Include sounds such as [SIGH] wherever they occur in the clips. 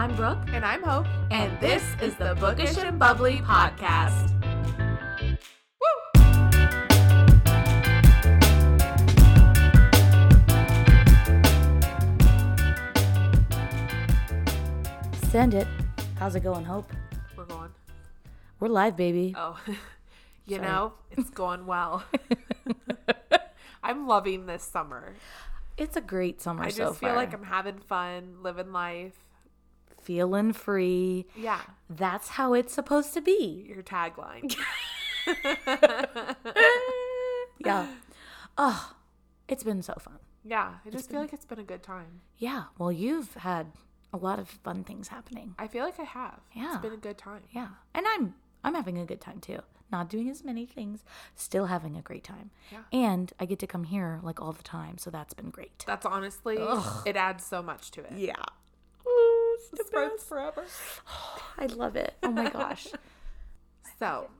I'm Brooke, And I'm Hope. and this is the Bookish and Bubbly podcast. Woo! Send it. How's it going, Hope? We're going. We're live, baby. Oh, [LAUGHS] you Sorry. know, it's going well. [LAUGHS] I'm loving this summer. It's a great summer I so just feel far. like I'm having fun, living life. Feeling free. Yeah, That's how it's supposed to be. your tagline. [LAUGHS] Yeah. Oh, it's been so fun. yeah, I just feel like it's been a good time. Yeah. Well, you've had a lot of fun things happening. I feel like I have. Yeah. It's been a good time. Yeah. And I'm I'm having a good time too. Not doing as many things, still having a great time. Yeah. And I get to come here like all the time, so that's been great. That's honestly, it adds so much to it. Yeah. It's friends forever. [SIGHS] I love it. Oh my gosh. [LAUGHS] So,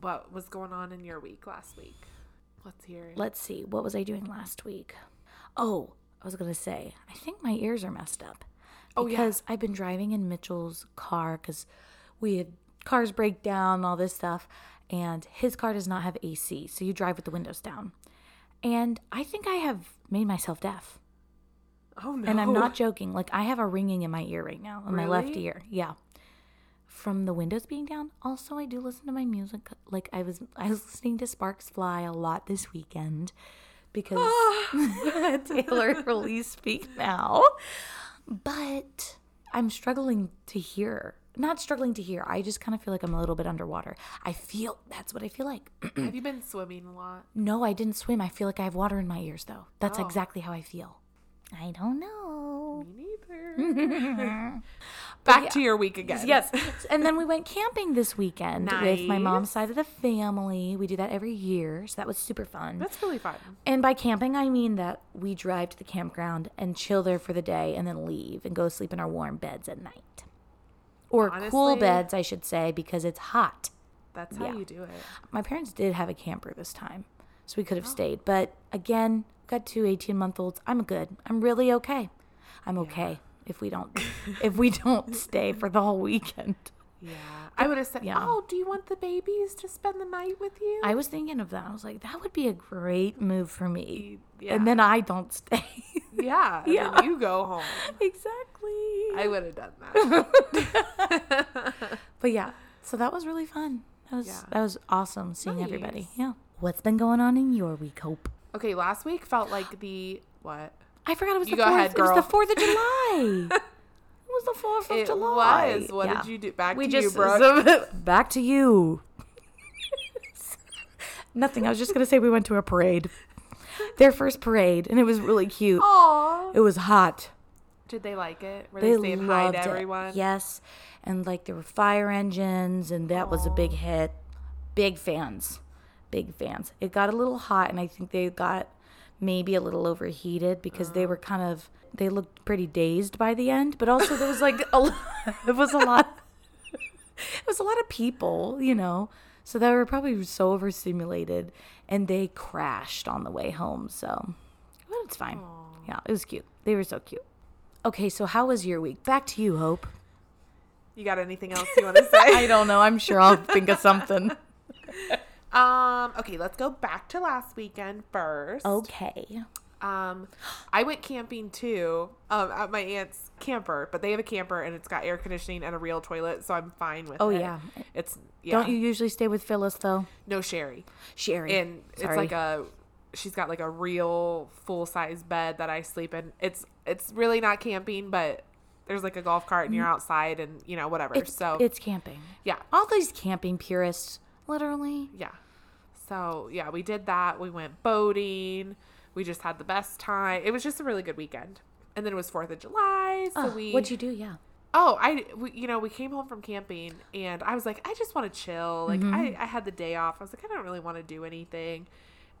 what was going on in your week last week? Let's hear it. Let's see. What was I doing last week? Oh, I was going to say, I think my ears are messed up. Oh, yeah. Because I've been driving in Mitchell's car because we had cars break down, all this stuff, and his car does not have AC, so you drive with the windows down. And I think I have made myself deaf. Oh no! And I'm not joking. Like I have a ringing in my ear right now, in my left ear. Yeah. From the windows being down. Also, I do listen to my music. Like I was, I was listening to Sparks Fly a lot this weekend because ah. [LAUGHS] [LAUGHS] [LAUGHS] Taylor released Speak Now. But I'm struggling to hear. Not struggling to hear. I just kind of feel like I'm a little bit underwater. I feel that's what I feel like. Have [CLEARS THROAT] you been swimming a lot? no, I didn't swim. I feel like I have water in my ears though. That's Oh. exactly how I feel. I don't know. Me neither. [LAUGHS] Back to your week again. Yes. and then we went camping this weekend with my mom's side of the family. We do that every year, so that was super fun. That's really fun. and by camping, I mean that we drive to the campground and chill there for the day and then leave and go sleep in our warm beds at night. Or cool beds, I should say, because it's hot. That's how Yeah. you do it. My parents did have a camper this time, so we could have oh. stayed. But again, got two 18 month olds. I'm good. I'm really okay. I'm okay if we don't [LAUGHS] if we don't stay for the whole weekend. Yeah. I would have said, Yeah. "Oh, do you want the babies to spend the night with you?" I was thinking of that. I was like, that would be a great move for me. yeah. And then I don't stay. yeah. [LAUGHS] And Yeah. then you go home. exactly. I would have done that. [LAUGHS] but yeah, so that was really fun. That was Yeah. that was awesome seeing everybody. Yeah. What's been going on in your week, Hope? Okay, last week felt like the what? I forgot it was You the go fourth. ahead, It was the fourth of July. [LAUGHS] it was the fourth of It July. It was. What Yeah. did you do? Back we to just you, Brooke. [LAUGHS] [LAUGHS] back to you. Nothing. I was just gonna say we went to a parade. Their first parade, and it was really cute. Aw. It was hot. Did they like it? Were They they, saying hi to it. everyone? Yes, and like there were fire engines, and that was a big hit. Big fans, big fans. It got a little hot, and I think they got maybe a little overheated because they were kind of they looked pretty dazed by the end. But also there was like a [LAUGHS] it was a lot. It was a lot of people, you know. So they were probably so overstimulated, and they crashed on the way home. So, but it's fine. Yeah, it was cute. They were so cute. Okay, so how was your week? Back to you, Hope. You got anything else you want to [LAUGHS] say? I don't know. I'm sure I'll think of something. [LAUGHS] Um, okay, let's go back to last weekend first. Okay. Um, I went camping too, um, at my aunt's camper, but they have a camper and it's got air conditioning and a real toilet, so I'm fine with Oh, it. yeah. It's yeah. Don't you usually stay with Phyllis though? No Sherry. Sherry. And it's like a she's got like a real full size bed that I sleep in. It's it's really not camping, but there's like a golf cart and you're outside and you know whatever. Mm. it's, so it's camping. yeah. All these camping purists, literally. Yeah. So yeah, we did that. We went boating. We just had the best time. It was just a really good weekend. And then it was Fourth of July, so Oh, we. what'd you do? Yeah. Oh, I we, you know we came home from camping and I was like I just want to chill. Like Mm-hmm. I I had the day off. I was like I don't really want to do anything.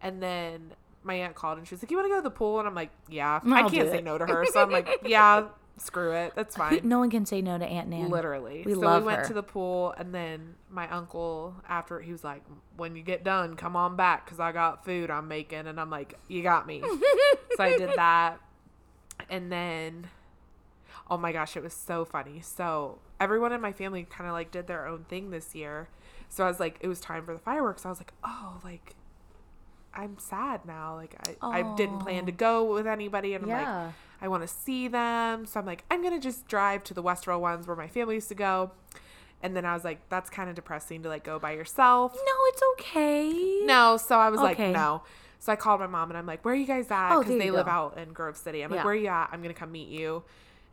And then my aunt called and she was like, "You want to go to the pool?" And I'm like, "Yeah." I I'll can't say no to her, so I'm like, "Yeah, [LAUGHS] screw it. That's fine." No one can say no to Aunt Nan. Literally. We so love we went her. to the pool, and then my uncle, after he was like, "When you get done, come on back, cause I got food I'm making." And I'm like, "You got me." [LAUGHS] so I did that, and then Oh my gosh, it was so funny. So everyone in my family kind of like did their own thing this year. So I was like, it was time for the fireworks. I was like, oh, like I'm sad now. Like I, I didn't plan to go with anybody, and I'm like, Yeah. I want to see them. So I'm like, I'm gonna just drive to the Westerville ones where my family used to go. And then I was like, that's kind of depressing to like go by yourself. No, it's okay. No, so I was like, no. So I called my mom and I'm like, where are you guys at? Oh, Because there they live go. out in Grove City. I'm like, where are you at? I'm gonna come meet you.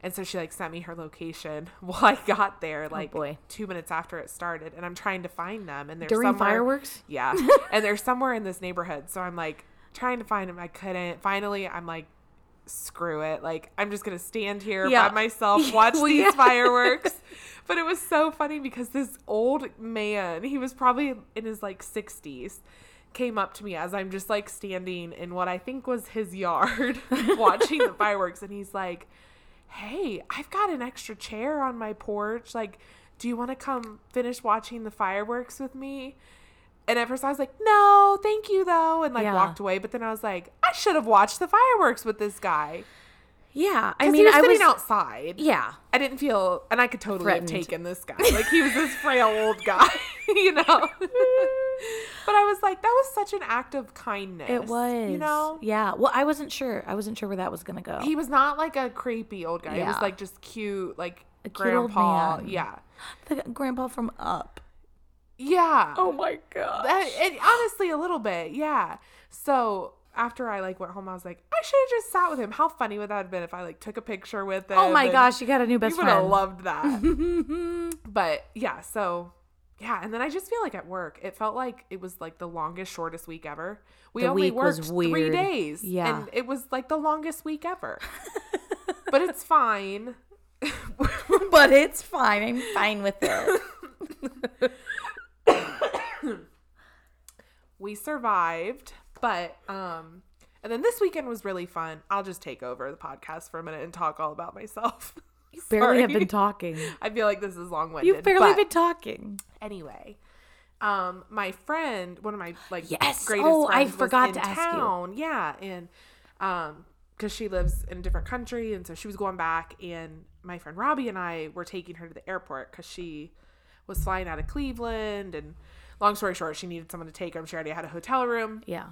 And so she like sent me her location. [LAUGHS] Well, I got there oh, like Oh, boy. two minutes after it started, and I'm trying to find them. And they're During fireworks? Yeah, [LAUGHS] and they're somewhere in this neighborhood. So I'm like trying to find them. I couldn't. Finally, I'm like, screw it. Like I'm just gonna stand here Yeah. by myself, [LAUGHS] watch Well, these yeah. fireworks. [LAUGHS] But it was so funny because this old man, he was probably in his like 60s, came up to me as I'm just like standing in what I think was his yard [LAUGHS] watching the fireworks. And he's like, Hey, I've got an extra chair on my porch. Like, do you want to come finish watching the fireworks with me? And at first I was like, no, thank you though, and like Yeah. walked away. But then I was like, I should have watched the fireworks with this guy. Yeah, I mean, was I sitting was outside. Yeah, I didn't feel, and I could totally Threatened. have taken this guy. Like he was this frail old guy, [LAUGHS] you know. [LAUGHS] but I was like, that was such an act of kindness. it was. you know. Yeah. Well, I wasn't sure. I wasn't sure where that was gonna go. He was not like a creepy old guy. He was like just cute, like A cute old man. Yeah, the grandpa from Up. Yeah. Oh my god. And honestly, a little bit, yeah. So after I like went home, I was like, I should have just sat with him. How funny would that have been if I like took a picture with oh him? oh my gosh, you got a new best you would have friend. loved that. [LAUGHS] but yeah, so yeah, and then I just feel like at work, it felt like it was like the longest, shortest week ever. We The only week was worked three days, Yeah. and it was like the longest week ever. [LAUGHS] but it's fine. [LAUGHS] but it's fine. I'm fine with it. We survived but um and then this weekend was really fun i'll just take over the podcast for a minute and talk all about myself [LAUGHS] You barely have been talking. [LAUGHS] i feel like this is long-winded You've barely been talking. anyway um my friend one of my like Yes. greatest Oh, I friends was forgot to ask you. yeah and um because she lives in a different country and so she was going back and my friend robbie and i were taking her to the airport because she was flying out of cleveland and long story short she needed someone to take her she already had a hotel room Yeah.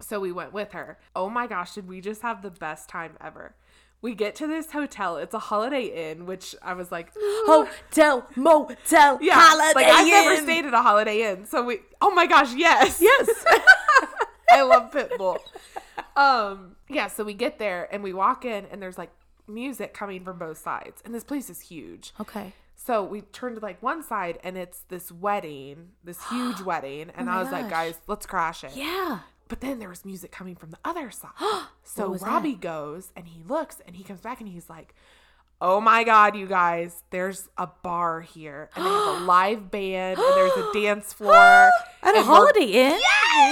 so we went with her. Oh my gosh, did we just have the best time ever? We get to this hotel. It's a Holiday Inn, which I was like, [GASPS] Hotel, motel, yeah, holiday like I've never stayed at a Holiday Inn. So we, oh my gosh, yes, Yes. [LAUGHS] I love Pitbull. Um, yeah, so we get there and we walk in, and there's like music coming from both sides, and this place is huge. okay. So we turned to like one side, and it's this wedding, this [GASPS] huge wedding, and Oh I was like, guys, let's crash it. Yeah. But then there was music coming from the other side. [GASPS] so was that? Robbie goes and he looks and he comes back and he's like, Oh my God, you guys, there's a bar here and they have a [GASPS] live band and there's a dance floor. At a Holiday Inn?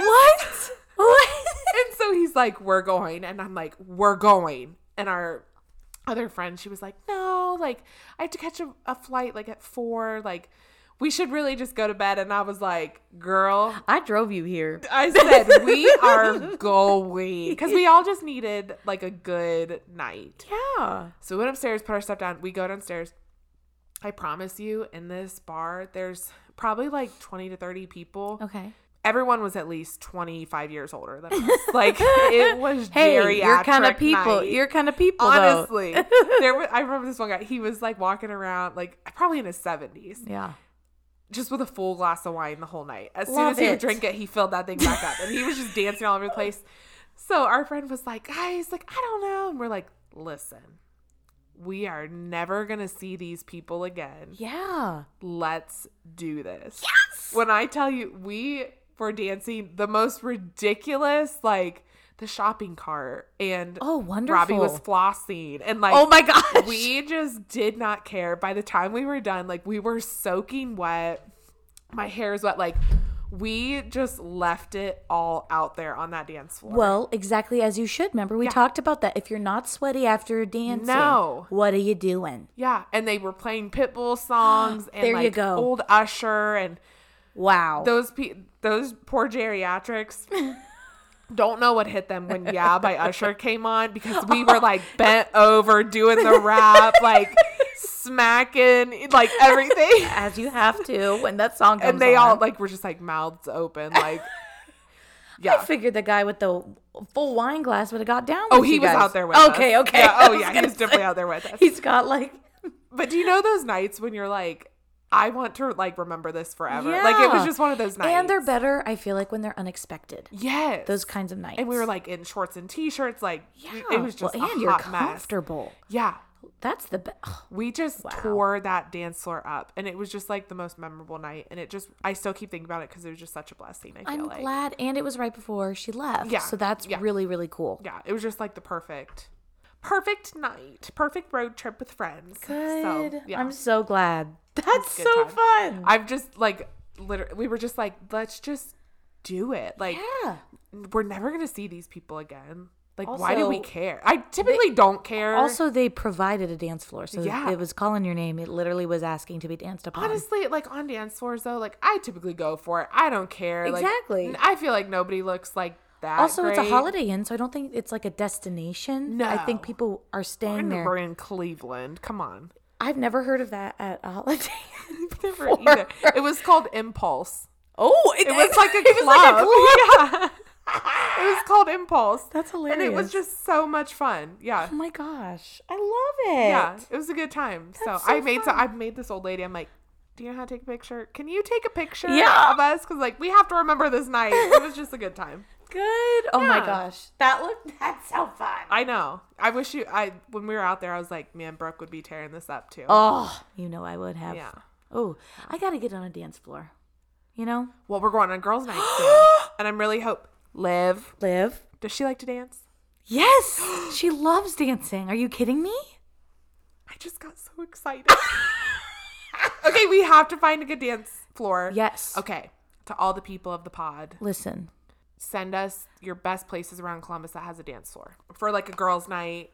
What? [LAUGHS] What? And so he's like, We're going. And I'm like, We're going. And our other friend, she was like, No, like, I have to catch a, a flight like at four. Like, we should really just go to bed. And I was like, Girl, I drove you here. I said [LAUGHS] we are going because we all just needed like a good night. Yeah. So we went upstairs, put our stuff down. We go downstairs. I promise you, in this bar, there's probably like 20 to 30 people. Okay. Everyone was at least 25 years older than us. [LAUGHS] Like it was [LAUGHS] Hey, you're kind of people. night. You're kind of people. honestly. [LAUGHS] there, was, I remember this one guy. He was like walking around, like probably in his 70s, Yeah. just with a full glass of wine the whole night. As soon Love as he would drink it, he filled that thing back up, and he was just dancing all over the place. So our friend was like, "Guys, like I don't know," and we're like, "Listen, we are never gonna see these people again. Yeah. Let's do this." Yes. When I tell you, we were dancing the most ridiculous, like the shopping cart, and Oh, wonderful. Robbie was flossing, and like Oh my gosh. we just did not care. By the time we were done, like we were soaking wet. My hair is wet. Like we just left it all out there on that dance floor. Well, exactly as you should. Remember, we talked about that. If you're not sweaty after a dance, No. what are you doing? yeah, and they were playing Pitbull songs [GASPS] and There you like go. old Usher and Wow. those pe- those poor geriatrics. [LAUGHS] Don't know what hit them when Yeah by Usher [LAUGHS] came on because we oh. were like bent over doing the rap, like [LAUGHS] smacking, like everything. As you have to when that song comes And they all like were just like mouths open, like yeah. I figured the guy with the full wine glass would have got down. Oh, he was guys. out there with okay, us. Okay, Yeah, oh yeah, he was definitely out there with us. He's got like But do you know those nights when you're like, I want to like remember this forever? Like it was just one of those nights. and they're better. I feel like when they're unexpected. yes, Those kinds of nights. and we were like in shorts and t-shirts, like yeah, it was just well, a and you're hot mess. comfortable. Yeah, That's the best. we just tore that dance floor up, and it was just like the most memorable night. And it just, I still keep thinking about it because it was just such a blessing. I feel I'm like, glad, and it was right before she left. Yeah, so that's yeah. really really cool. yeah, it was just like the perfect, perfect night, perfect road trip with friends. So, Good. yeah. I'm so glad. [LAUGHS] That's so time. fun. I've just like literally, we were just like, let's just do it. Like, yeah. we're never gonna see these people again. Like, why do we care? I typically don't care. Also, they provided a dance floor, so Yeah. it was calling your name. It literally was asking to be danced upon. honestly, like on dance floors though, like I typically go for it. I don't care. Like, Exactly. I feel like nobody looks like that. also, it's a holiday inn, so I don't think it's like a destination. No, I think people are staying know there. we're in Cleveland. Come on. I've never heard of that at a holiday. [LAUGHS] Never either. It was called Impulse. Oh, It was like a [LAUGHS] it was club. like a club. [LAUGHS] Yeah. it was called Impulse. That's hilarious. And it was just so much fun. Yeah. Oh my gosh, I love it. Yeah, it was a good time. So, so I made so. I made this old lady. I'm like, do you know how to take a picture? Can you take a picture Yeah. of us? Because like we have to remember this night. It was just a good time. Good. Oh my gosh, that looked [LAUGHS] that's so fun. I know. I wish you. I when we were out there, I was like, man, Brooke would be tearing this up too. Oh, you know I would have. Yeah. Oh, I gotta get on a dance floor. You know, Well, we're going on girls' night [GASPS] soon, and I'm really hope. Liv, live. does she like to dance? Yes, [GASPS] she loves dancing. Are you kidding me? I just got so excited. [LAUGHS] okay, we have to find a good dance floor. Yes. Okay, to all the people of the pod, Listen, send us your best places around Columbus that has a dance floor for like a girls' night.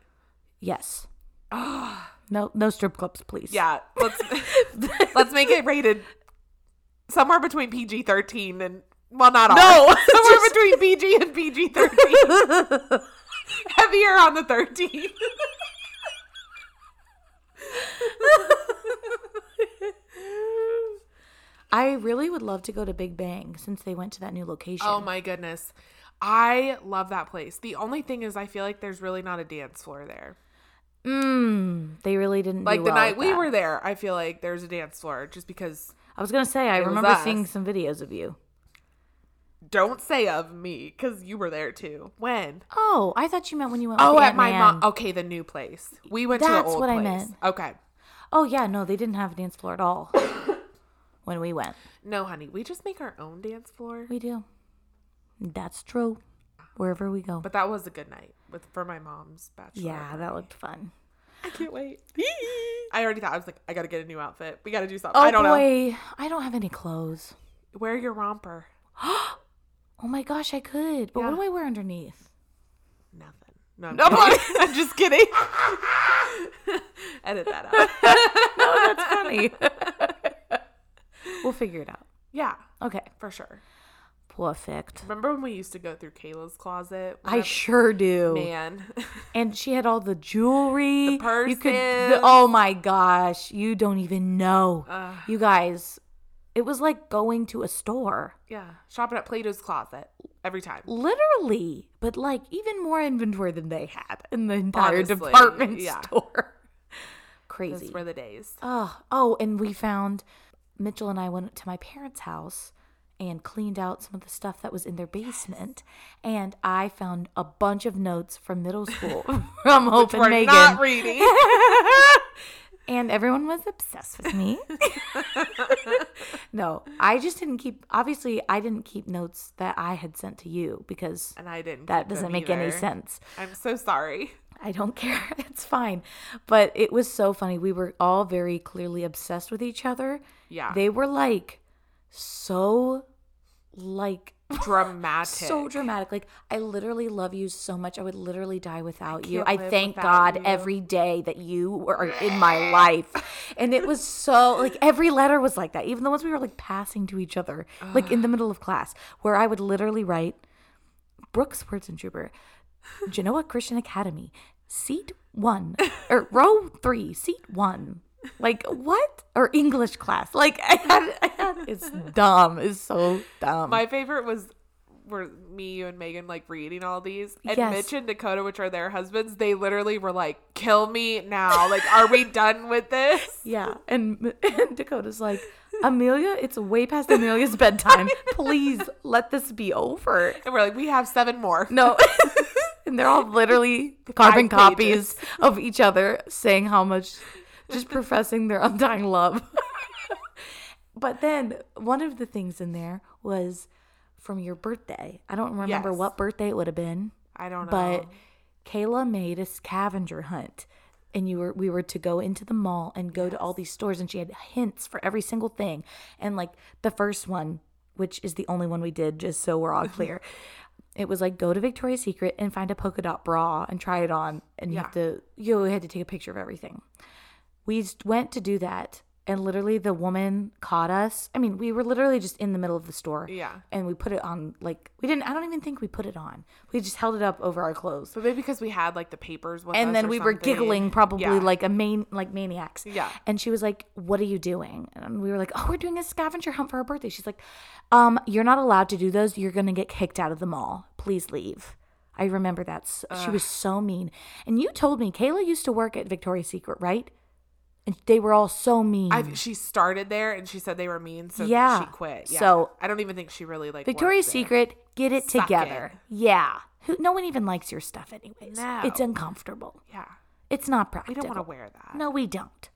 yes. [GASPS] no, no strip clubs, please. Yeah, let's [LAUGHS] let's make it rated somewhere between PG thirteen and well, not all. No, [LAUGHS] somewhere just- between PG and PG thirteen. [LAUGHS] Heavier on the thirteen. I really would love to go to Big Bang since they went to that new location. Oh my goodness. I love that place. The only thing is I feel like there's really not a dance floor there. Mm, they really didn't. Like the well night we that. were there, I feel like there's a dance floor just because I was gonna say I remember seeing some videos of you. don't say of me cuz you were there too. When? Oh, I thought you meant when you went. Oh, at my mom. Okay, the new place. We went to the That's old what I meant. Okay. Oh yeah, no, they didn't have a dance floor at all when we went. No, honey, we just make our own dance floor. We do. That's true. Wherever we go. But that was a good night with for my mom's bachelor. yeah, that looked fun. I can't wait. [LAUGHS] I already thought I was like, I gotta get a new outfit. We gotta do something. Oh I don't know. boy, I don't have any clothes. Wear your romper. [GASPS] Oh my gosh, I could. But Yeah. what do I wear underneath? Nothing. No, I'm, kidding. [LAUGHS] I'm just kidding. [LAUGHS] Edit that out. No, that's funny. We'll figure it out. Yeah, Okay. for sure. Perfect. Remember when we used to go through Kayla's closet? I sure do. man. [LAUGHS] And she had all the jewelry. The You could. the- oh my gosh, you don't even know. Ugh. you guys, it was like going to a store. yeah, shopping at Plato's closet every time. Literally, but like even more inventory than they had in the entire Honestly, department yeah. store. [LAUGHS] Those Crazy. were the days. Oh, oh, and we found Mitchell and I went to my parents' house and cleaned out some of the stuff that was in their basement, and I found a bunch of notes from middle school [LAUGHS] from Hope and We're Megan. not reading. [LAUGHS] [LAUGHS] and everyone was obsessed with me. [LAUGHS] no, I just didn't keep. Obviously, I didn't keep notes that I had sent to you because and I didn't. that doesn't make any sense. I'm so sorry. I don't care. [LAUGHS] It's fine. But it was so funny. We were all very clearly obsessed with each other. Yeah. They were like so like Dramatic. so dramatic. Like I literally love you so much. I would literally die without you. I thank God you. every day that you were in my life. And it was so like every letter was like that. Even the ones we were like passing to each other, like in the middle of class, where I would literally write Brooks Trooper, Genoa Christian Academy, seat one, or row three, seat one. Like what? Or English class? Like [LAUGHS] I had, I had it's dumb. It's so dumb. My favorite was were me, you, and Megan like reading all these. And Yes. Mitch and Dakota, which are their husbands, they literally were like, "Kill me now! Like, are we done with this?" [LAUGHS] yeah, and, and Dakota's like, Amelia, it's way past Amelia's bedtime. [LAUGHS] Please let this be over. And we're like, "We have seven more." No. and they're all literally carbon copies of each other saying how much, just professing their undying love. [LAUGHS] but then one of the things in there was from your birthday. I don't remember Yes. what birthday it would have been, I don't know. but Kayla made a scavenger hunt. And you were we were to go into the mall and go to all these stores and she had hints for every single thing. And like the first one, which is the only one we did, just so we're all [LAUGHS] clear. It was like go to Victoria's Secret and find a polka dot bra and try it on, and you have to you had to take a picture of everything. We went to do that, and literally the woman caught us. I mean, we were literally just in the middle of the store, Yeah. and we put it on like we didn't. I don't even think we put it on. We just held it up over our clothes, but maybe because we had like the papers with us and then we were giggling probably Yeah. like a main like maniacs. Yeah. And she was like, "What are you doing?" And we were like, "Oh, we're doing a scavenger hunt for our birthday." She's like, "Um, you're not allowed to do those. You're gonna get kicked out of the mall. Please leave." I remember that. S- She was so mean. And you told me Kayla used to work at Victoria's Secret, right? And they were all so mean. I, she started there and she said they were mean, so Yeah. she quit. Yeah. So- I don't even think she really like Victoria's. Secret, get it Suck together. it. Yeah. Who, no one even likes your stuff, anyways. No. It's uncomfortable. Yeah, It's not practical. we don't want to wear that. No, we don't.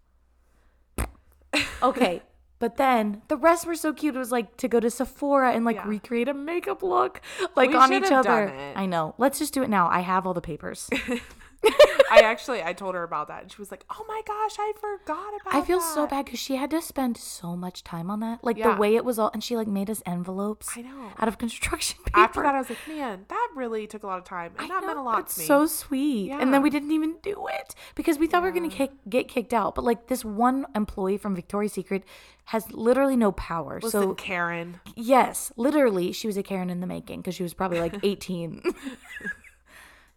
[LAUGHS] okay. But then the rest were so cute. It was like to go to Sephora and like Yeah. recreate a makeup look, like We on each other. I know. Let's just do it now. I have all the papers. [LAUGHS] I [LAUGHS] actually I told her about that and she was like, "Oh my gosh, I forgot about." That. I feel so bad because she had to spend so much time on that. Like Yeah. the way it was all, and she like made us envelopes. I know. Out of construction paper. [LAUGHS] After that, I was like, "Man, that really took a lot of time, and I that meant a know, lot it's to me." so sweet. yeah. And then we didn't even do it because we thought we were going to kick, get kicked out. But like this one employee from Victoria's Secret has literally no power. Listen, so Karen. yes, literally she was a Karen in the making because she was probably like [LAUGHS] 18.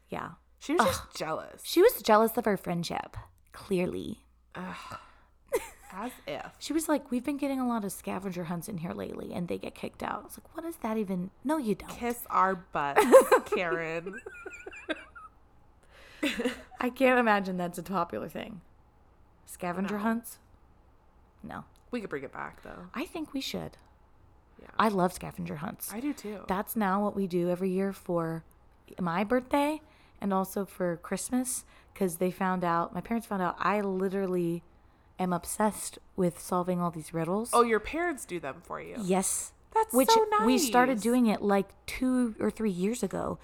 yeah. She was just jealous, She was jealous of our friendship. Clearly. as if. She was like, We've been getting a lot of scavenger hunts in here lately and they get kicked out. I was like, What is that even? No, you don't. Kiss our butts, [LAUGHS] Karen. I can't imagine that's a popular thing. Scavenger No. hunts? No. We could bring it back though. I think we should. Yeah. I love scavenger hunts. I do too. That's now what we do every year for my birthday and also for Christmas because they found out, my parents found out I literally am obsessed with solving all these riddles. oh, your parents do them for you. yes. That's Which so we started doing it like two or three years ago.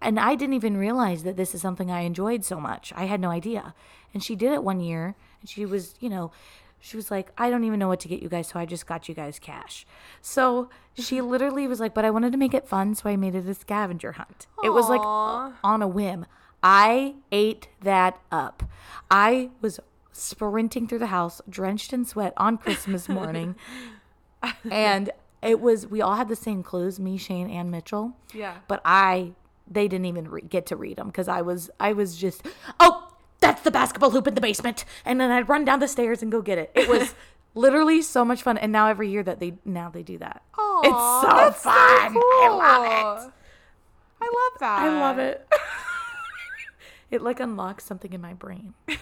And I didn't even realize that this is something I enjoyed so much. I had no idea. And she did it one year and she was, you know, she was like, I don't even know what to get you guys, so I just got you guys cash. So she [LAUGHS] literally was like, but I wanted to make it fun, so I made it a scavenger hunt. It was like on a whim. I ate that up. I was sprinting through the house, drenched in sweat on Christmas [LAUGHS] morning. and it was, we all had the same clothes, me, Shane, and Mitchell Yeah. but I they didn't even re- get to read them because I was I was just oh that's the basketball hoop in the basement and then I'd run down the stairs and go get it. It was [LAUGHS] literally so much fun and now every year that they now they do that. Oh, it's so fun. I love it. I love that. I love it. [LAUGHS] it like unlocks something in my brain. [LAUGHS]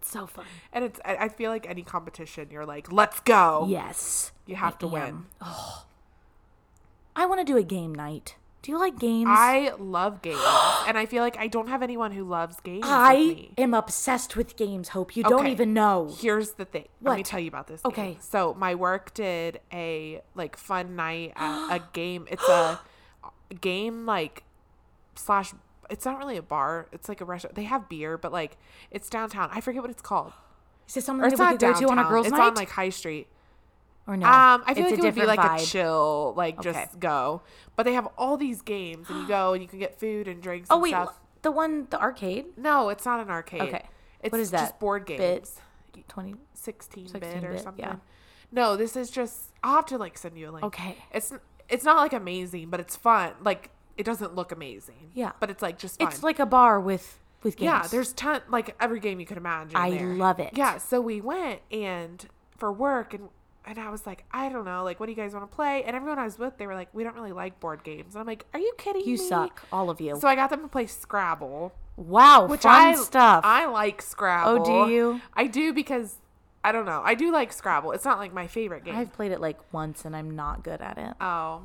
It's so fun. And it's I feel like any competition, you're like, let's go. Yes. You have I to win. am. I want to do a game night. Do you like games? I love games. and I feel like I don't have anyone who loves games. with I am obsessed with games, Hope. You don't Okay. even know. Here's the thing. Let me What? tell you about this. Okay. game. So my work did a like fun night at a [GASPS] game. It's a game like slash. It's not really a bar. It's like a restaurant. They have beer, but like it's downtown. I forget what it's called. Is this Or something it's that we not could go downtown. to on a girls' it's night? on like High Street. Or no? Um, I feel It's like it would be like a chill, like Okay. just go. But they have all these games, and you go and you can get food and drinks. Oh and wait, stuff. the one, the arcade, No, it's not an arcade. Okay. It's What is that? just board Bit? games. twenty. 16, 16 bit or something. yeah. No, this is just I'll have to like send you a link. Okay. It's it's not like amazing, but it's fun. Like It doesn't look amazing. Yeah. But it's like just fun. It's like a bar with with games. Yeah, there's ton like every game you could imagine. I there. love it. Yeah, so we went and for work and and I was like, I don't know, like what do you guys want to play? And everyone I was with, they were like, we don't really like board games. And I'm like, are you kidding you me? suck, all of you. So I got them to play Scrabble, wow, which fun I stuff. I like Scrabble. Oh, do you? I do because I don't know. I do like Scrabble. It's not like my favorite game. I've played it like once and I'm not good at it. oh.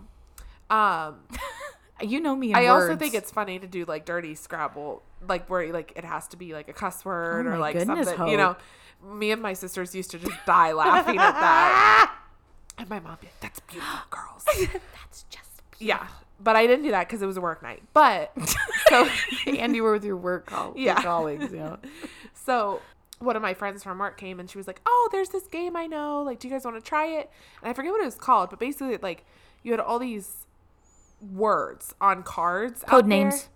Um [LAUGHS] You know me. I also think it's funny to do like dirty Scrabble, like where like it has to be like a cuss word Oh or like goodness, something. You know, Hope. Me and my sisters used to just die laughing at that. [LAUGHS] And my mom, be like, "That's beautiful, [GASPS] girls." that's just. beautiful. yeah, but I didn't do that because it was a work night. But [LAUGHS] so [LAUGHS] and you were with your work col- Yeah. colleagues. Yeah. so one of my friends from work came and she was like, "Oh, there's this game I know. Like, do you guys want to try it?" And I forget what it was called, but basically, like, you had all these words on cards. Code there. names.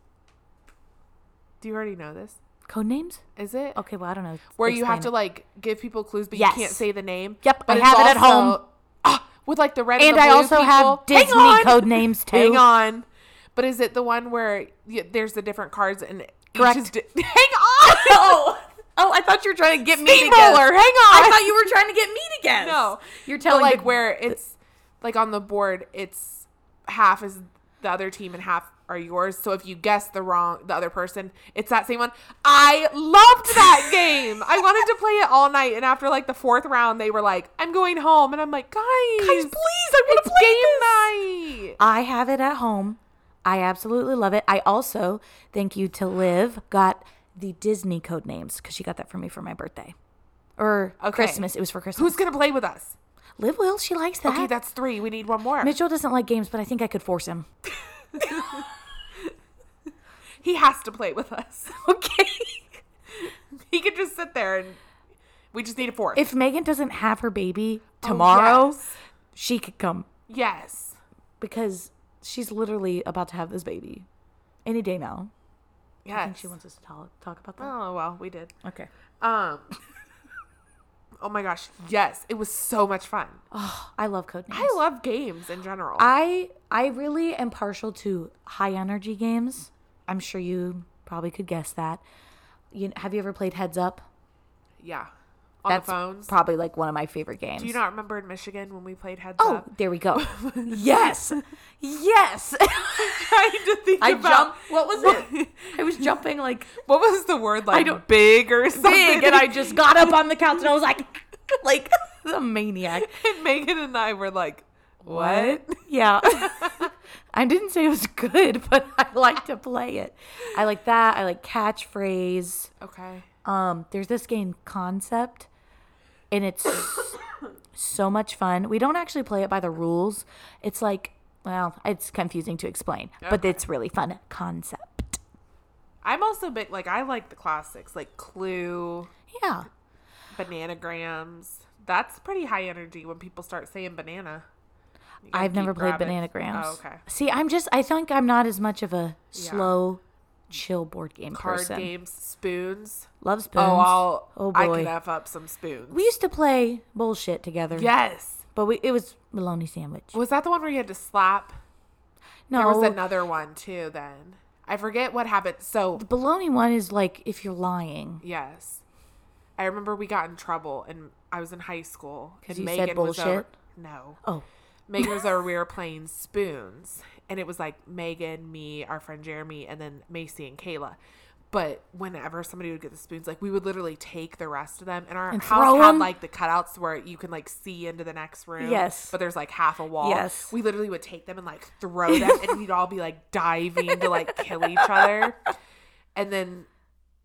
Do you already know this? Code names. Is it? Okay, well I don't know. where you have to like give people clues, but Yes. you can't say the name. Yep, but I have it at home. Ah, with like the red and, And the I also people. have Disney code names [LAUGHS] too. Hang on, but is it the one where y there's the different cards and each Correct. is di- [LAUGHS] hang on? [LAUGHS] Oh, oh, I thought you were trying to get me. Steamroller, hang on. I thought you were trying to get me to guess. no, you're but telling like the- where it's like on the board, it's half is the other team and half are yours. So if you guess the wrong, the other person, it's that same one. I loved that [LAUGHS] game. I wanted to play it all night, and after like the fourth round, they were like, "I'm going home," and I'm like, "Guys, Guys, please, I want to play game night." I have it at home. I absolutely love it. I also, thank you to Liv, got the Disney code names because she got that for me for my birthday. Or Okay. Christmas. It was for Christmas. Who's gonna play with us? Liv will. She likes that. Okay, that's three. We need one more. Mitchell doesn't like games, but I think I could force him. [LAUGHS] he has to play with us. [LAUGHS] Okay. he could just sit there and we just need a fourth. if Megan doesn't have her baby tomorrow, Oh, yes. she could come yes. because she's literally about to have this baby any day now. I think she wants us to talk, talk about that. Oh well, we did. Okay. Um. [LAUGHS] oh my gosh, yes, it was so much fun. Oh, I love code names. I love games in general. I I really am partial to high energy games. I'm sure you probably could guess that. You have you ever played Heads Up? yeah, on That's the phones. probably like one of my favorite games. Do you not remember in Michigan when we played Heads Oh, Up? Oh, there we go. [LAUGHS] yes, yes. I [LAUGHS] trying to think I about jumped. What was it? I was jumping like what was the word like don't- big or something. big, and I [LAUGHS] just got up on the couch and I was like, like the maniac. and Megan and I were like, what? Yeah. I didn't say it was [LAUGHS] good, but I like to play it. I like that. I like catchphrase. Okay. Um, there's this game concept, and it's [COUGHS] so much fun. We don't actually play it by the rules. It's like, well, it's confusing to explain, but it's really fun concept. I'm also big like I like the classics like Clue, Yeah. Bananagrams. That's pretty high energy when people start saying banana. I've never played grabbing. Bananagrams. Oh, okay. See, I'm just, I think I'm not as much of a Yeah. slow, chill board game Card person. games, spoons. Love oh, spoons. Oh, I'll, Oh, I boy. can f up some spoons. we used to play bullshit together. yes. But we, it was bologna sandwich. Was that the one where you had to slap? No, There was another one too. Then I forget what happened. So the bologna one is like if you're lying. yes, I remember we got in trouble, and I was in high school. 'Cause and you said was over- bullshit? No. Oh, Megan was over. We were [LAUGHS] playing spoons, and it was like Megan, me, our friend Jeremy, and then Macy and Kayla. But whenever somebody would get the spoons, like we would literally take the rest of them, and our And house throw had 'em? like the cutouts where you can like see into the next room. Yes. but there's like half a wall. Yes. we literally would take them and like throw them, and we'd all be like diving to like kill each other. And then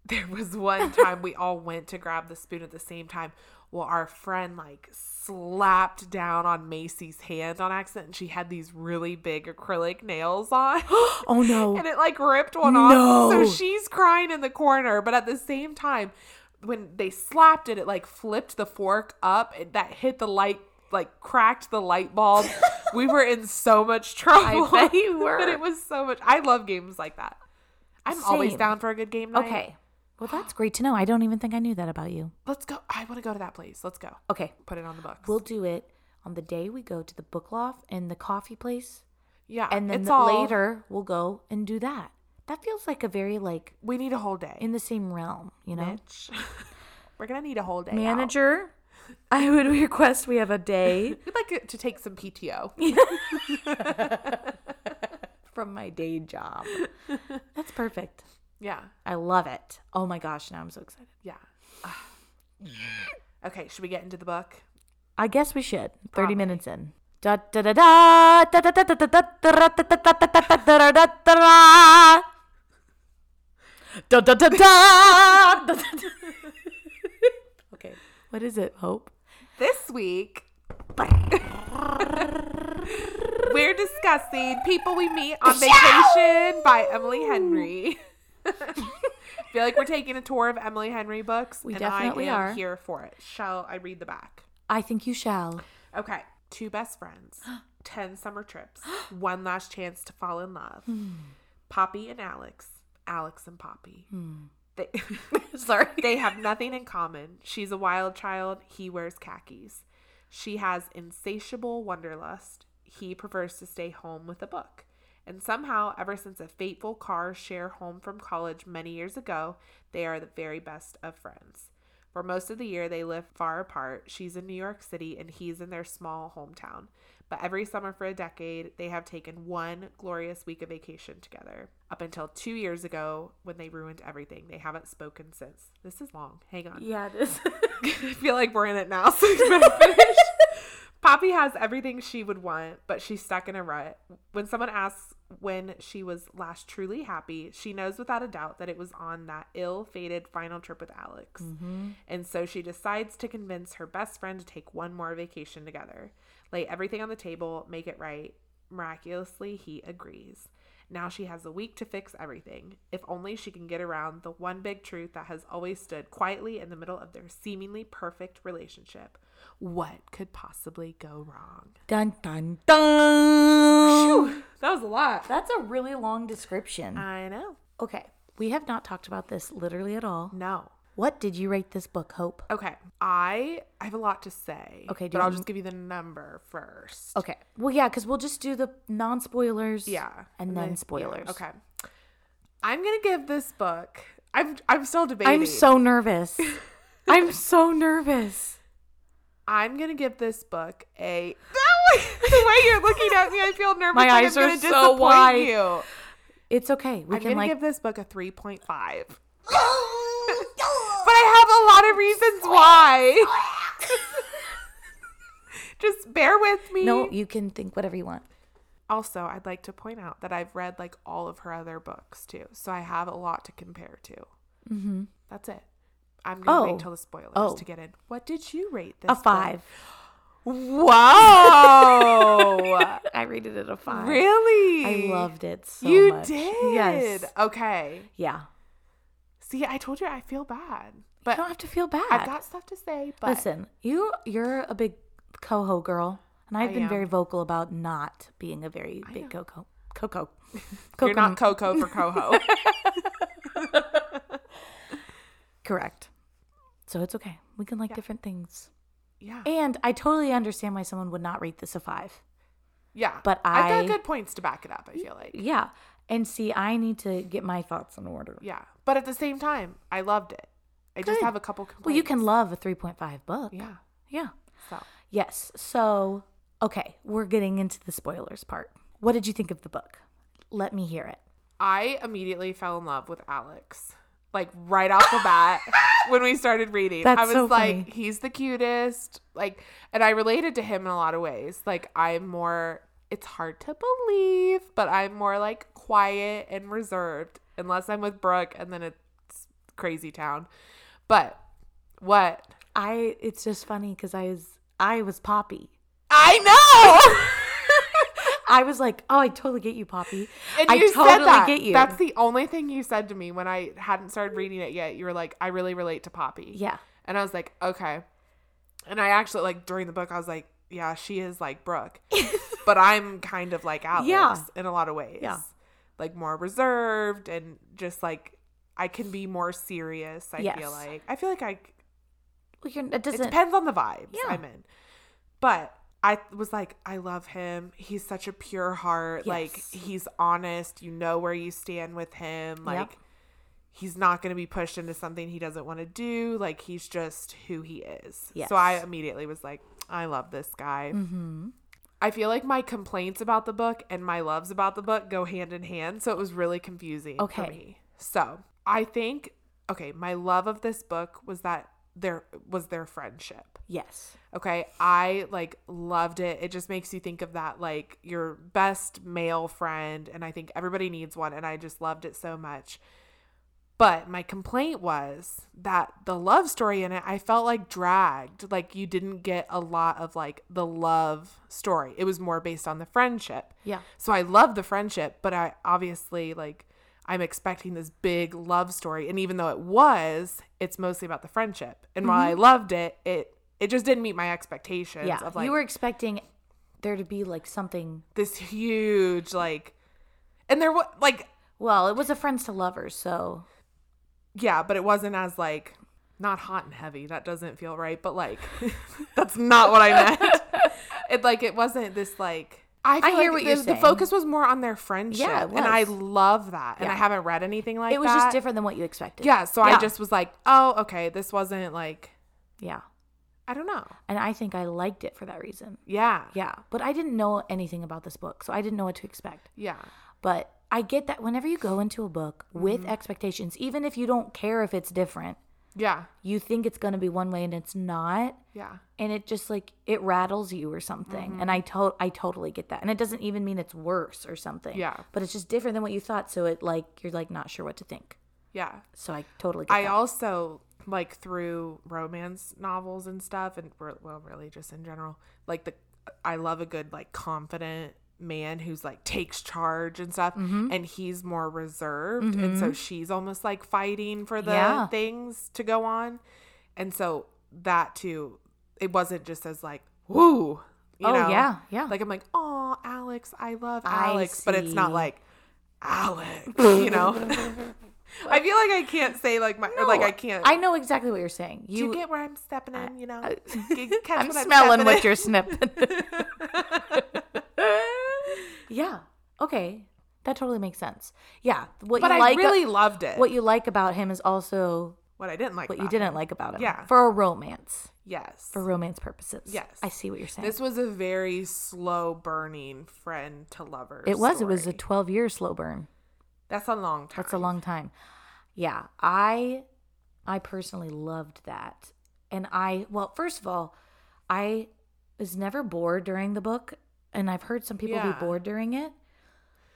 there was one time we all went to grab the spoon at the same time. Well, our friend like slapped down on Macy's hand on accident, and she had these really big acrylic nails on. [GASPS] oh no. [LAUGHS] and it like ripped one off. No. So she's crying in the corner, but at the same time, when they slapped it, it like flipped the fork up and that hit the light, like cracked the light bulb. [LAUGHS] we were in so much trouble. I bet you [LAUGHS] were. but it was so much. I love games like that. I'm always down for a good game night. Okay. Well, that's great to know. I don't even think I knew that about you. Let's go. I want to go to that place. Let's go. Okay. Put it on the books. We'll do it on the day we go to the book loft and the coffee place. Yeah. and then it's the- all, later we'll go and do that. That feels like a very like we need a whole day. in the same realm, you know. Mitch. [LAUGHS] We're gonna need a whole day. out. Manager, I would [LAUGHS] request we have a day [LAUGHS] We'd like it to take some PTO. from my day job. That's perfect. Yeah. I love it. Oh my gosh, now I'm so excited. Yeah. okay, should we get into the book? I guess we should. 30 Probably. minutes in. Da da da da da da da da da da da da da da da da da da da da Da da da da da da da. Okay. What is it, Hope? This week, we're discussing People We Meet on Vacation by Emily Henry. [LAUGHS] feel like we're taking a tour of Emily Henry books. We and definitely I am are. here for it. Shall I read the back? I think you shall. Okay. Two best friends, [GASPS] 10 summer trips, [GASPS] one last chance to fall in love. Hmm. Poppy and Alex, Alex and Poppy. Hmm. They, [LAUGHS] Sorry. [LAUGHS] they have nothing in common. She's a wild child, he wears khakis. She has insatiable wanderlust. He prefers to stay home with a book. And somehow, ever since a fateful car share home from college many years ago, they are the very best of friends. For most of the year, they live far apart. She's in New York City and he's in their small hometown. But every summer for a decade, they have taken one glorious week of vacation together. Up until two years ago, when they ruined everything. They haven't spoken since. This is long. Hang on. Yeah, it is. [LAUGHS] I feel like we're in it now, so we better finish. Poppy has everything she would want, but she's stuck in a rut. When someone asks when she was last truly happy, she knows without a doubt that it was on that ill fated final trip with Alex. Mm-hmm. And so she decides to convince her best friend to take one more vacation together. Lay everything on the table, make it right. Miraculously, he agrees. Now she has a week to fix everything. If only she can get around the one big truth that has always stood quietly in the middle of their seemingly perfect relationship. What could possibly go wrong? dun dun dun. That was a lot. That's a really long description. I know. Okay, we have not talked about this literally at all. No. What did you rate this book, Hope? Okay. I I have a lot to say. Okay, do But I'll just give you the number first. Okay. Well, yeah, because we'll just do the non spoilers. Yeah. And then spoilers. yeah, Okay. I'm gonna give this book. I'm I'm still debating. [LAUGHS] I'm so nervous. I'm so nervous. I'm gonna give this book a. [LAUGHS] the way you're looking at me, I feel [LAUGHS] nervous. My like eyes I'm are gonna so wide. You. It's okay. We I'm can gonna like. give this book a 3.5. [LAUGHS] but I have a lot of reasons why. Just bear with me. no, you can think whatever you want. Also, I'd like to point out that I've read like all of her other books too, so I have a lot to compare to. Mm-hmm. That's it. I'm gonna Oh. wait till the spoilers Oh. to get in. What did you rate this? A five. Whoa! [LAUGHS] I rated it a five. really? I loved it so you much. did. Yes. Okay. Yeah. See, I told you I feel bad, You but don't have to feel bad. I've got stuff to say. But Listen, you you're a big coho girl, and I've I been am. very vocal about not being a very big coco. Coco. [LAUGHS] you're not Coco for Coho. [LAUGHS] correct. So it's okay. We can like different things. yeah. And I totally understand why someone would not rate this a five. Yeah. But I've got good points to back it up, I feel like. Yeah. And see, I need to get my thoughts in order. Yeah. But at the same time, I loved it. I just have a couple complaints. Well, you can love a 3.5 book. Yeah. Yeah. So Yes. So, okay, we're getting into the spoilers part. What did you think of the book? Let me hear it. I immediately fell in love with Alex. Like right off the bat [LAUGHS] when we started reading. That's I was so like, funny. he's the cutest. Like and I related to him in a lot of ways. Like I'm more it's hard to believe, but I'm more like quiet and reserved unless I'm with Brooke and then it's crazy town. But what? I it's just funny cuz I was I was Poppy. I know. [LAUGHS] I was like, "Oh, I totally get you, Poppy." And I you totally said that. get you. That's the only thing you said to me when I hadn't started reading it yet. You were like, I really relate to Poppy. yeah. And I was like, okay. And I actually like during the book, I was like, yeah, she is like Brooke, [LAUGHS] but I'm kind of like Alex Yeah. in a lot of ways. Yeah. Like more reserved and just like I can be more serious. I Yes. feel like I feel like I. Well, it It doesn't depends on the vibes Yeah. I'm in, but I was like, I love him. He's such a pure heart. Like he's honest. You know where you stand with him. Like he's not going to be pushed into something he doesn't want to do. Like he's just who he is. So I immediately was like, I love this guy. Mm-hmm. I feel like my complaints about the book and my loves about the book go hand in hand. So it was really confusing for Okay. me. So I think, okay, my love of this book was that there was their friendship. Yes. Okay, I like loved it. It just makes you think of that like your best male friend and I think everybody needs one and I just loved it so much. But my complaint was that the love story in it I felt like dragged. Like you didn't get a lot of like the love story. It was more based on the friendship. Yeah. So I love the friendship, but I obviously like I'm expecting this big love story and even though it was, it's mostly about the friendship. And while I mm-hmm. loved it, it it just didn't meet my expectations Yeah. of like you were expecting there to be like something. this huge like and there was like Well, it was a friends to lovers, so yeah, but it wasn't as like not hot and heavy. That doesn't feel right, but like [LAUGHS] that's not what I meant. [LAUGHS] it like it wasn't this like I, feel hear like what the, you're saying. the focus was more on their friendship. Yeah, and I love that. And I haven't read anything like that. it was that. just different than what you expected. Yeah, so Yeah. I just was like, oh, okay, this wasn't like Yeah. I don't know. And I think I liked it for that reason. Yeah. Yeah. But I didn't know anything about this book, so I didn't know what to expect. Yeah. But I get that whenever you go into a book with Mm-hmm. expectations, even if you don't care if it's different, Yeah. you think it's going to be one way and it's not. Yeah. And it just like it rattles you or something. Mm-hmm. And I to- I totally get that. And it doesn't even mean it's worse or something. Yeah. But it's just different than what you thought. So it like you're like not sure what to think. Yeah. So I totally get I that. also like through romance novels and stuff, and well, really just in general, like the I love a good like confident man who's like takes charge and stuff, Mm-hmm. and he's more reserved, and so she's almost like fighting for the Yeah. things to go on, and so that too, it wasn't just as like woo, you Oh, know, yeah, yeah. like I'm like oh Alex, I love I Alex, but it's not like Alex, [LAUGHS] you know. [LAUGHS] I feel like I can't say like my or like I can't. I know exactly what you're saying. Do you get where I'm stepping in? You know, I- You [LAUGHS] what smelling what you're snipping. Yeah. Okay. That totally makes sense. Yeah. What But you I like really loved it. what you like about him is also What I didn't like. what you didn't him. like about him. Yeah. For a romance. Yes. For romance purposes. Yes. I see what you're saying. This was a very slow burning friend to lover. it was. It was a 12 year slow burn. That's a long time. That's a long time. Yeah, I I personally loved that. And I well, first of all, I was never bored during the book, and I've heard some people Yeah. be bored during it.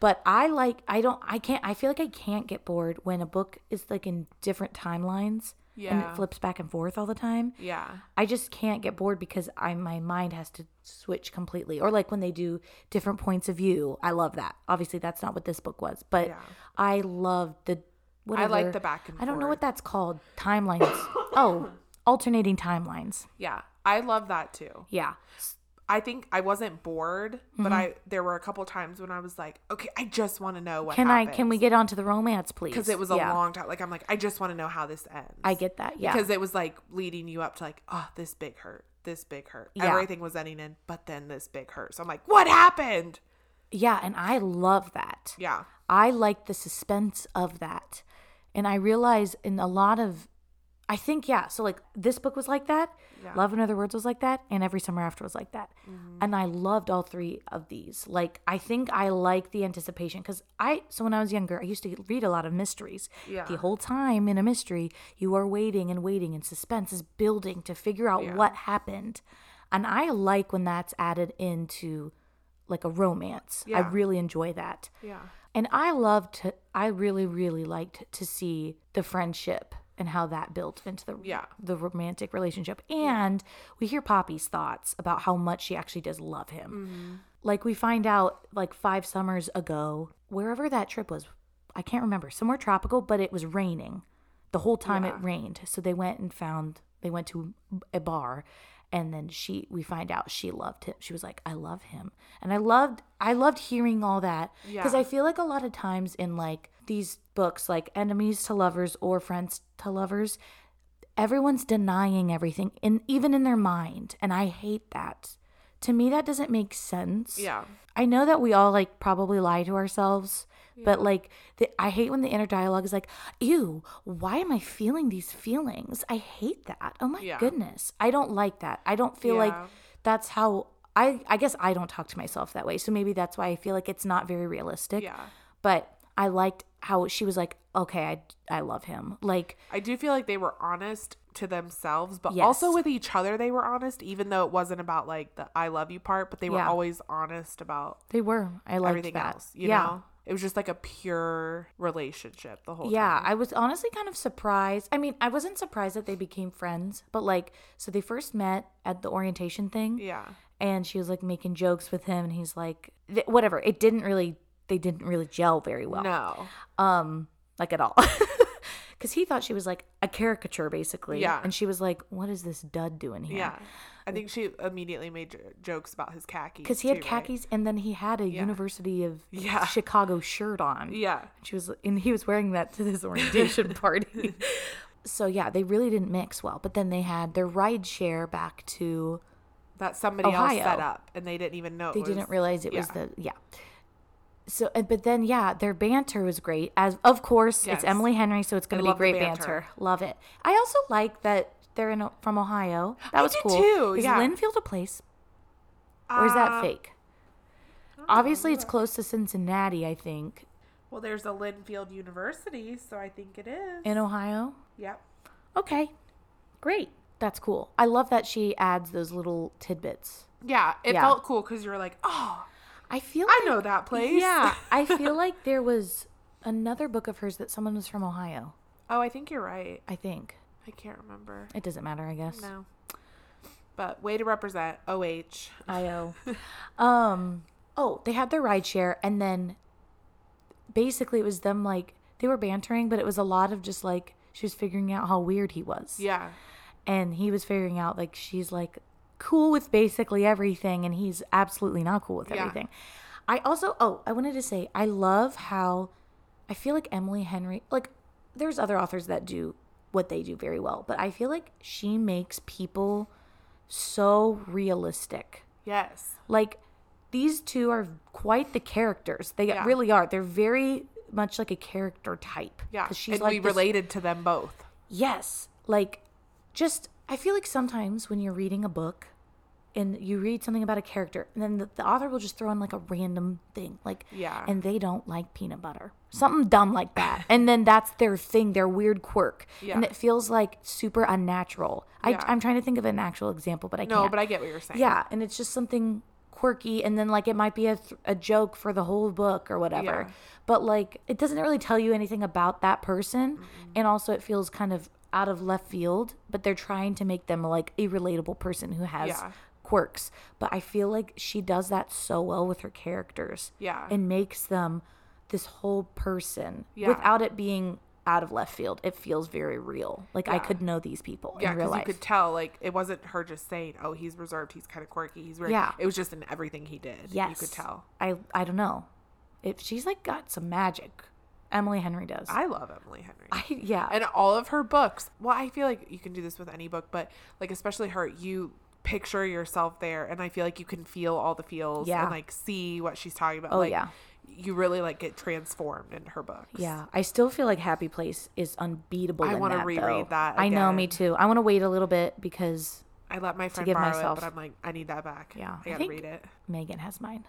But I like I don't I can't I feel like I can't get bored when a book is like in different timelines and it flips back and forth all the time. Yeah. I just can't get bored because I my mind has to switch completely. Or like when they do different points of view. I love that. Obviously that's not what this book was, but Yeah. I love the whatever. I like the back and I don't know what that's called. Timelines. oh, [LAUGHS] alternating timelines. Yeah. I love that too. Yeah. I think I wasn't bored, Mm-hmm. but I there were a couple times when I was like, okay, I just want to know what happened. Can I can we get onto the romance, please? because it was a Yeah. long time. Like I'm like, I just want to know how this ends. I get that. Yeah. because it was like leading you up to like, oh, this big hurt, this big hurt. Yeah. Everything was ending in, but then this big hurt. So I'm like, what happened? yeah, and I love that. Yeah, I like the suspense of that. And I realize in a lot of I think yeah, so like this book was like that. Yeah. Love and Other Words was like that, and Every Summer After was like that. Mm-hmm. And I loved all three of these. Like I think I like the anticipation cuz I so when I was younger, I used to read a lot of mysteries. Yeah. The whole time in a mystery, you are waiting and waiting and suspense is building to figure out Yeah. what happened. And I like when that's added into like a romance. Yeah. I really enjoy that. yeah, And I loved to, I really, really liked to see the friendship and how that built into the Yeah. the romantic relationship. And we hear Poppy's thoughts about how much she actually does love him. Mm-hmm. Like we find out like five summers ago, wherever that trip was, I can't remember, somewhere tropical, but it was raining. The whole time it rained. So they went and found they went to a bar and then she we find out she loved him. She was like, I love him. And I loved I loved hearing all that. Because Yeah. I feel like a lot of times in like these books, like enemies to lovers or friends to lovers, everyone's denying everything in even in their mind. And I hate that. to me that doesn't make sense. Yeah. I know that we all like probably lie to ourselves, but like the, I hate when the inner dialogue is like, "Ew, why am I feeling these feelings? I hate that. Oh my Yeah. goodness, I don't like that. I don't feel like that's how I. I guess I don't talk to myself that way, so maybe that's why I feel like it's not very realistic. Yeah. But I liked how she was like, "Okay, I I love him." Like I do feel like they were honest to themselves, but Yes. also with each other they were honest, even though it wasn't about like the I love you part, but they were Yeah. always honest about they were. I liked everything that. else. You yeah. know? It was just like a pure relationship the whole Yeah, time. I was honestly kind of surprised. I mean, I wasn't surprised that they became friends, but like, so they first met at the orientation thing, Yeah. and she was like making jokes with him, and he's like, th- whatever. It didn't really, they didn't really gel very well, No. um, like at all, [LAUGHS] because he thought she was like a caricature basically, Yeah. and she was like, what is this dud doing here? Yeah. I think she immediately made j- jokes about his khakis. Because he had too, right? khakis, and then he had a University of Yeah. Chicago shirt on. Yeah. She was, and he was wearing that to this orientation [LAUGHS] party. So yeah, they really didn't mix well. But then they had their ride share back to. That somebody else set up and they didn't even know. it They was- didn't realize it was the yeah. So, but then yeah, their banter was great. As of course, Yes. it's Emily Henry, so it's going to be great banter. banter. Love it. I also like that they're in from Ohio. That I was cool. too, Is yeah. Linfield a place, or is that Uh, fake? Obviously, it's close to Cincinnati. I think Well, there's a Linfield University, so I think it is. in Ohio. Yep. Okay, great. That's cool. I love that she adds those little tidbits. Yeah, it Yeah. felt cool because you were like, oh, I feel I like- know that place. Yeah, I [LAUGHS] feel like there was another book of hers that someone was from Ohio. oh, I think you're right. I think I can't remember. it doesn't matter. I guess. No. But way to represent OH. IO. [LAUGHS] um. Oh, they had their ride share, and then basically it was them like they were bantering, but it was a lot of just like she was figuring out how weird he was, Yeah. and he was figuring out like she's like cool with basically everything, and he's absolutely not cool with Yeah. everything. I also oh I wanted to say I love how I feel like Emily Henry like there's other authors that do what they do very well, but I feel like she makes people so realistic. Yes. Like these two are quite the characters. They Yeah. really are. They're very much like a character type. Yeah. she's and like we this- related to them both. Yes. Like just I feel like sometimes when you're reading a book and you read something about a character and then the, the author will just throw in like a random thing like Yeah. and they don't like peanut butter. Something dumb like that. and then that's their thing, their weird quirk. Yeah. And it feels like super unnatural. Yeah. I, I'm trying to think of an actual example, but I No, can't. but I get what you're saying. Yeah, and it's just something quirky, and then like it might be a, th- a joke for the whole book or whatever. Yeah. But like it doesn't really tell you anything about that person, and also it feels kind of out of left field. But they're trying to make them like a relatable person who has Yeah. quirks. But I feel like she does that so well with her characters. Yeah. and makes them this whole person Yeah. without it being out of left field. It feels very real. Like I could know these people Yeah, in real because you could tell, like, it wasn't her just saying, "Oh, he's reserved, he's kind of quirky, he's weird." Yeah. it was just in everything he did. Yes. you could tell. I I don't know. If she's like got some magic. Emily Henry does. I love Emily Henry. I yeah. and all of her books. Well, I feel like you can do this with any book, but like especially her, you picture yourself there, and I feel like you can feel all the feels Yeah. and like see what she's talking about. Oh, like, yeah. you really like get transformed in her books. yeah, I still feel like Happy Place is unbeatable. I wanna reread though. that I know, me too. I want to wait a little bit because I let my friend give borrow myself- it, but I'm like, I need that back. Yeah, I gotta read it. Megan has mine.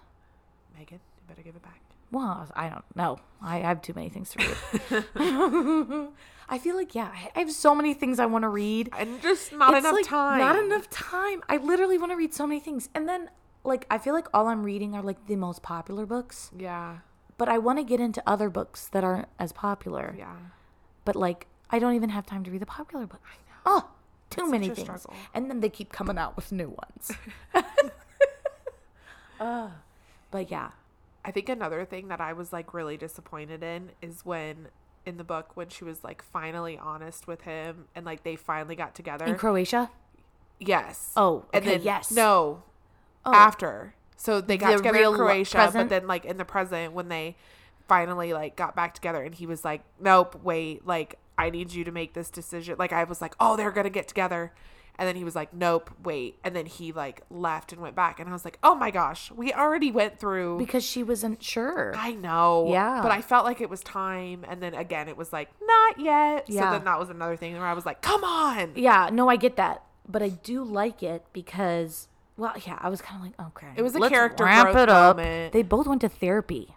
Megan, you better give it back. Well, I don't know. I have too many things to read. [LAUGHS] [LAUGHS] I feel like yeah, I- I have so many things I want to read. And just not It's, enough like, time. Not enough time. I literally want to read so many things, and then like I feel like all I'm reading are like the most popular books, Yeah, but I want to get into other books that aren't as popular. yeah. but like I don't even have time to read the popular books. Right now. Oh, too It's many things. struggle. And then they keep coming out with new ones. [LAUGHS] uh, but yeah. I think another thing that I was like really disappointed in is when in the book when she was like finally honest with him and like they finally got together. In Croatia? yes. Oh, and okay, then yes. No. Oh. After. So they got The together in Croatia, present? but then like in the present when they finally like got back together and he was like, "Nope, wait, like I need you to make this decision." Like I was like, "Oh, they're going to get together." And then he was like, nope, wait. And then he like left and went back. And I was like, oh my gosh, we already went through. Because she wasn't sure. I know. Yeah. But I felt like it was time. And then again, it was like, not yet. Yeah. So then that was another thing where I was like, come on. Yeah, no, I get that. But I do like it because, well, yeah, I was kind of like, okay. It was a let's character ramp it up. moment. They both went to therapy.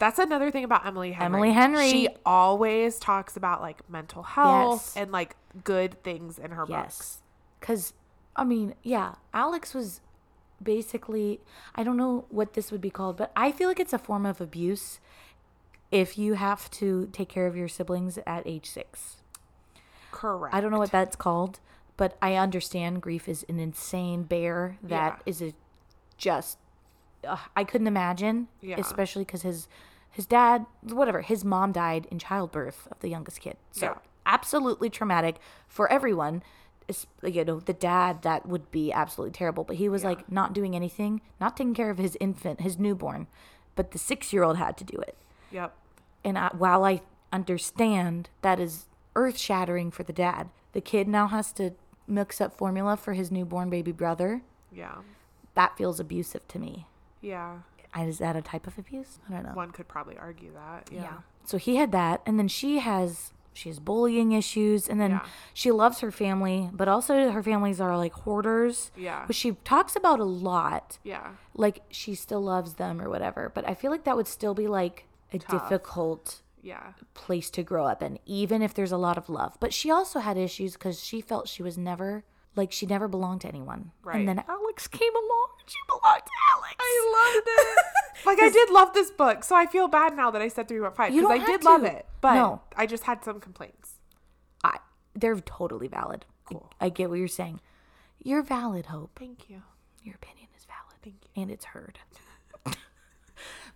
That's another thing about Emily Henry. Emily Henry. She always talks about like mental health Yes. and like good things in her books. Because, I mean, yeah, Alex was basically, I don't know what this would be called, but I feel like it's a form of abuse if you have to take care of your siblings at age six. Correct. I don't know what that's called, but I understand grief is an insane bear that Yeah. is a just uh, I couldn't imagine, Yeah. especially cuz his his dad, whatever, his mom died in childbirth of the youngest kid. So Yeah. Absolutely traumatic for everyone. You know, the dad that would be absolutely terrible, but he was like not doing anything, not taking care of his infant, his newborn, but the 6-year-old had to do it Yep. and I, while I understand that is earth shattering for the dad, the kid now has to mix up formula for his newborn baby brother. Yeah. That feels abusive to me. Yeah. Is that a type of abuse? I don't know. One could probably argue that. Yeah. yeah. So he had that, and then she has she has bullying issues, and then Yeah. she loves her family, but also her families are like hoarders. Yeah. which she talks about a lot. Yeah. Like she still loves them or whatever, but I feel like that would still be like a Tough. difficult Yeah. place to grow up in, even if there's a lot of love. But she also had issues because she felt she was never like she never belonged to anyone. Right. And then Alex came along and she belonged to Alex. I loved it. [LAUGHS] like I did love this book, so I feel bad now that I said three point five You because I did have love to. it, but No. I just had some complaints. I, they're totally valid. Cool. I get what you're saying. You're valid, Hope. Thank you. Your opinion is valid. Thank you. And it's heard. [LAUGHS]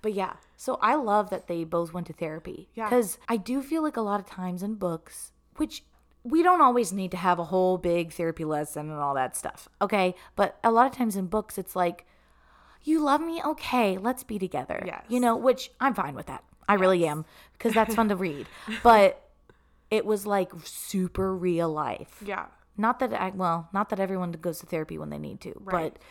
but yeah, so I love that they both went to therapy. Yeah. Because I do feel like a lot of times in books, which we don't always need to have a whole big therapy lesson and all that stuff. Okay. But a lot of times in books, it's like, you love me? Okay, let's be together. Yes. You know, which I'm fine with that. I really am because that's fun to read. [LAUGHS] But it was like super real life. Yeah. Not that I well, not that everyone goes to therapy when they need to, Right. but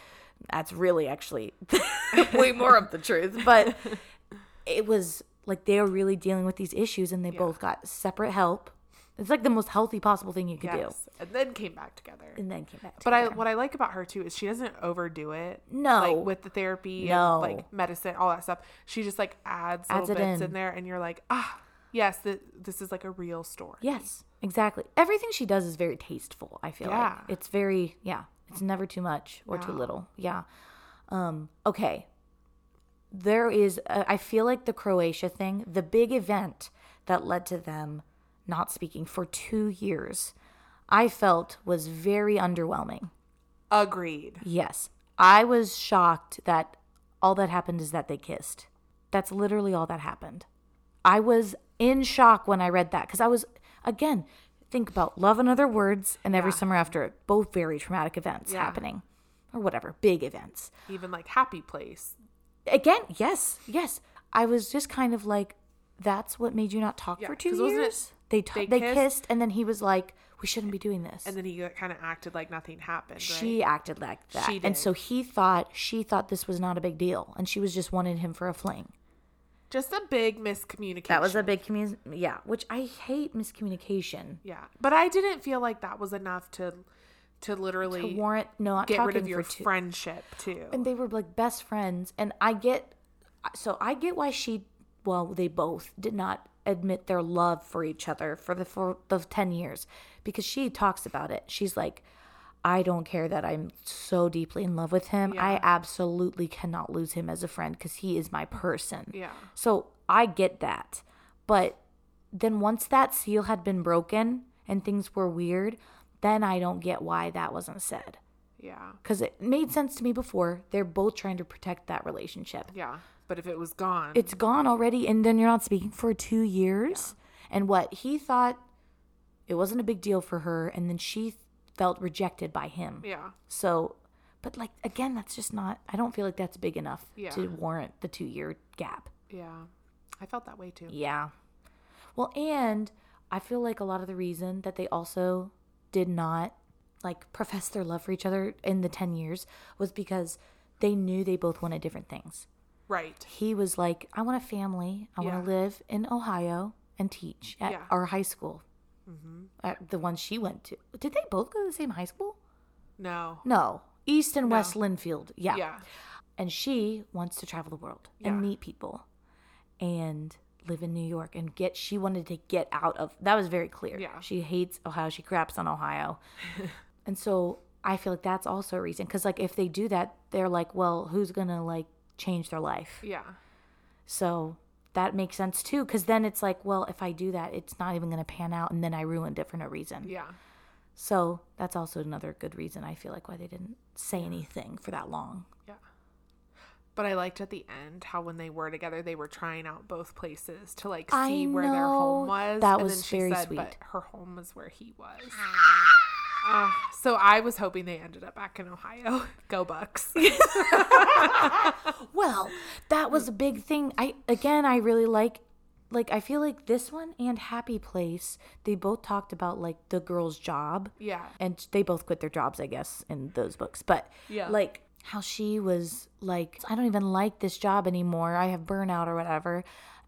that's really actually [LAUGHS] way more of the truth. But [LAUGHS] it was like they were really dealing with these issues and they both got separate help. It's like the most healthy possible thing you could Yes. And then came back together. And then came back. Together. But I what I like about her too is she doesn't overdo it. No. Like with the therapy No. and like medicine, all that stuff. She just like adds, Adds little it bits in. in. there and you're like, ah, yes, th- this is like a real story. Yes, exactly. Everything she does is very tasteful, I feel Yeah. like. It's very yeah, it's never too much or too little. Yeah. Um okay. There is a, I feel like the Croatia thing, the big event that led to them not speaking for 2 years, I felt was very underwhelming. Agreed. Yes. I was shocked that all that happened is that they kissed. That's literally all that happened. I was in shock when I read that because I was, again, think about love and other words and every Yeah. summer after it, both very traumatic events Yeah. happening or whatever, big events. Even like Happy Place. Again, yes, yes. I was just kind of like, that's what made you not talk Yeah, for two 'cause wasn't it- years? They, ta- they they, kissed? kissed? and then he was like, we shouldn't be doing this. And then he kind of acted like nothing happened. Right? She acted like that. She And so he thought she thought this was not a big deal and she was just wanted him for a fling. just a big miscommunication. That was a big commun yeah, which I hate miscommunication. yeah. But I didn't feel like that was enough to to literally To warrant no not get rid of your two. friendship too. and they were like best friends and I get so I get why she well they both did not admit their love for each other for the for the 10 years because she talks about it. She's like I don't care that I'm so deeply in love with him. I absolutely cannot lose him as a friend because he is my person. yeah. So I get that. But then once that seal had been broken and things were weird, then I don't get why that wasn't said. Yeah. Because it made sense to me before. They're both trying to protect that relationship. Yeah. But if it was gone, It's gone already, and then you're not speaking for two years. And what he thought it wasn't a big deal for her, and then she felt rejected by him. yeah. So, but like, again, that's just not, I don't feel like that's big enough Yeah. to warrant the two year gap. Yeah. I felt that way too. Yeah. Well, and I feel like a lot of the reason that they also did not like profess their love for each other in the 10 years was because they knew they both wanted different things. Right. He was like, I want a family. I want to live in Ohio and teach at Yeah. Mm-hmm. our high school. At the one she went to. Did they both go to the same high school? No. No. East and West Linfield. Yeah. Yeah. And she wants to travel the world and meet people and live in New York and get she wanted to get out of that was very clear. Yeah. She hates Ohio. She craps on Ohio. [LAUGHS] and so I feel like that's also a reason cuz like if they do that they're like, well, who's to like change their life? Yeah. So that makes sense too cuz then it's like, well, if I do that, it's not even going to pan out and then I ruined it for no reason. Yeah. So that's also another good reason I feel like why they didn't say anything for that long. Yeah. But I liked at the end how when they were together, they were trying out both places to like see where their home was. That and was then she very said, sweet. But her home was where he was. [LAUGHS] Ah, [SIGHS] so I was hoping they ended up back in Ohio. [LAUGHS] Go Bucks. [LAUGHS] [LAUGHS] Well, that was a big thing. I again, I really like like I feel like this one and Happy Place, they both talked about like the girl's job. yeah. And they both quit their jobs, I guess, in those books. But Yeah. like how she was like, I don't even like this job anymore. I have burnout or whatever.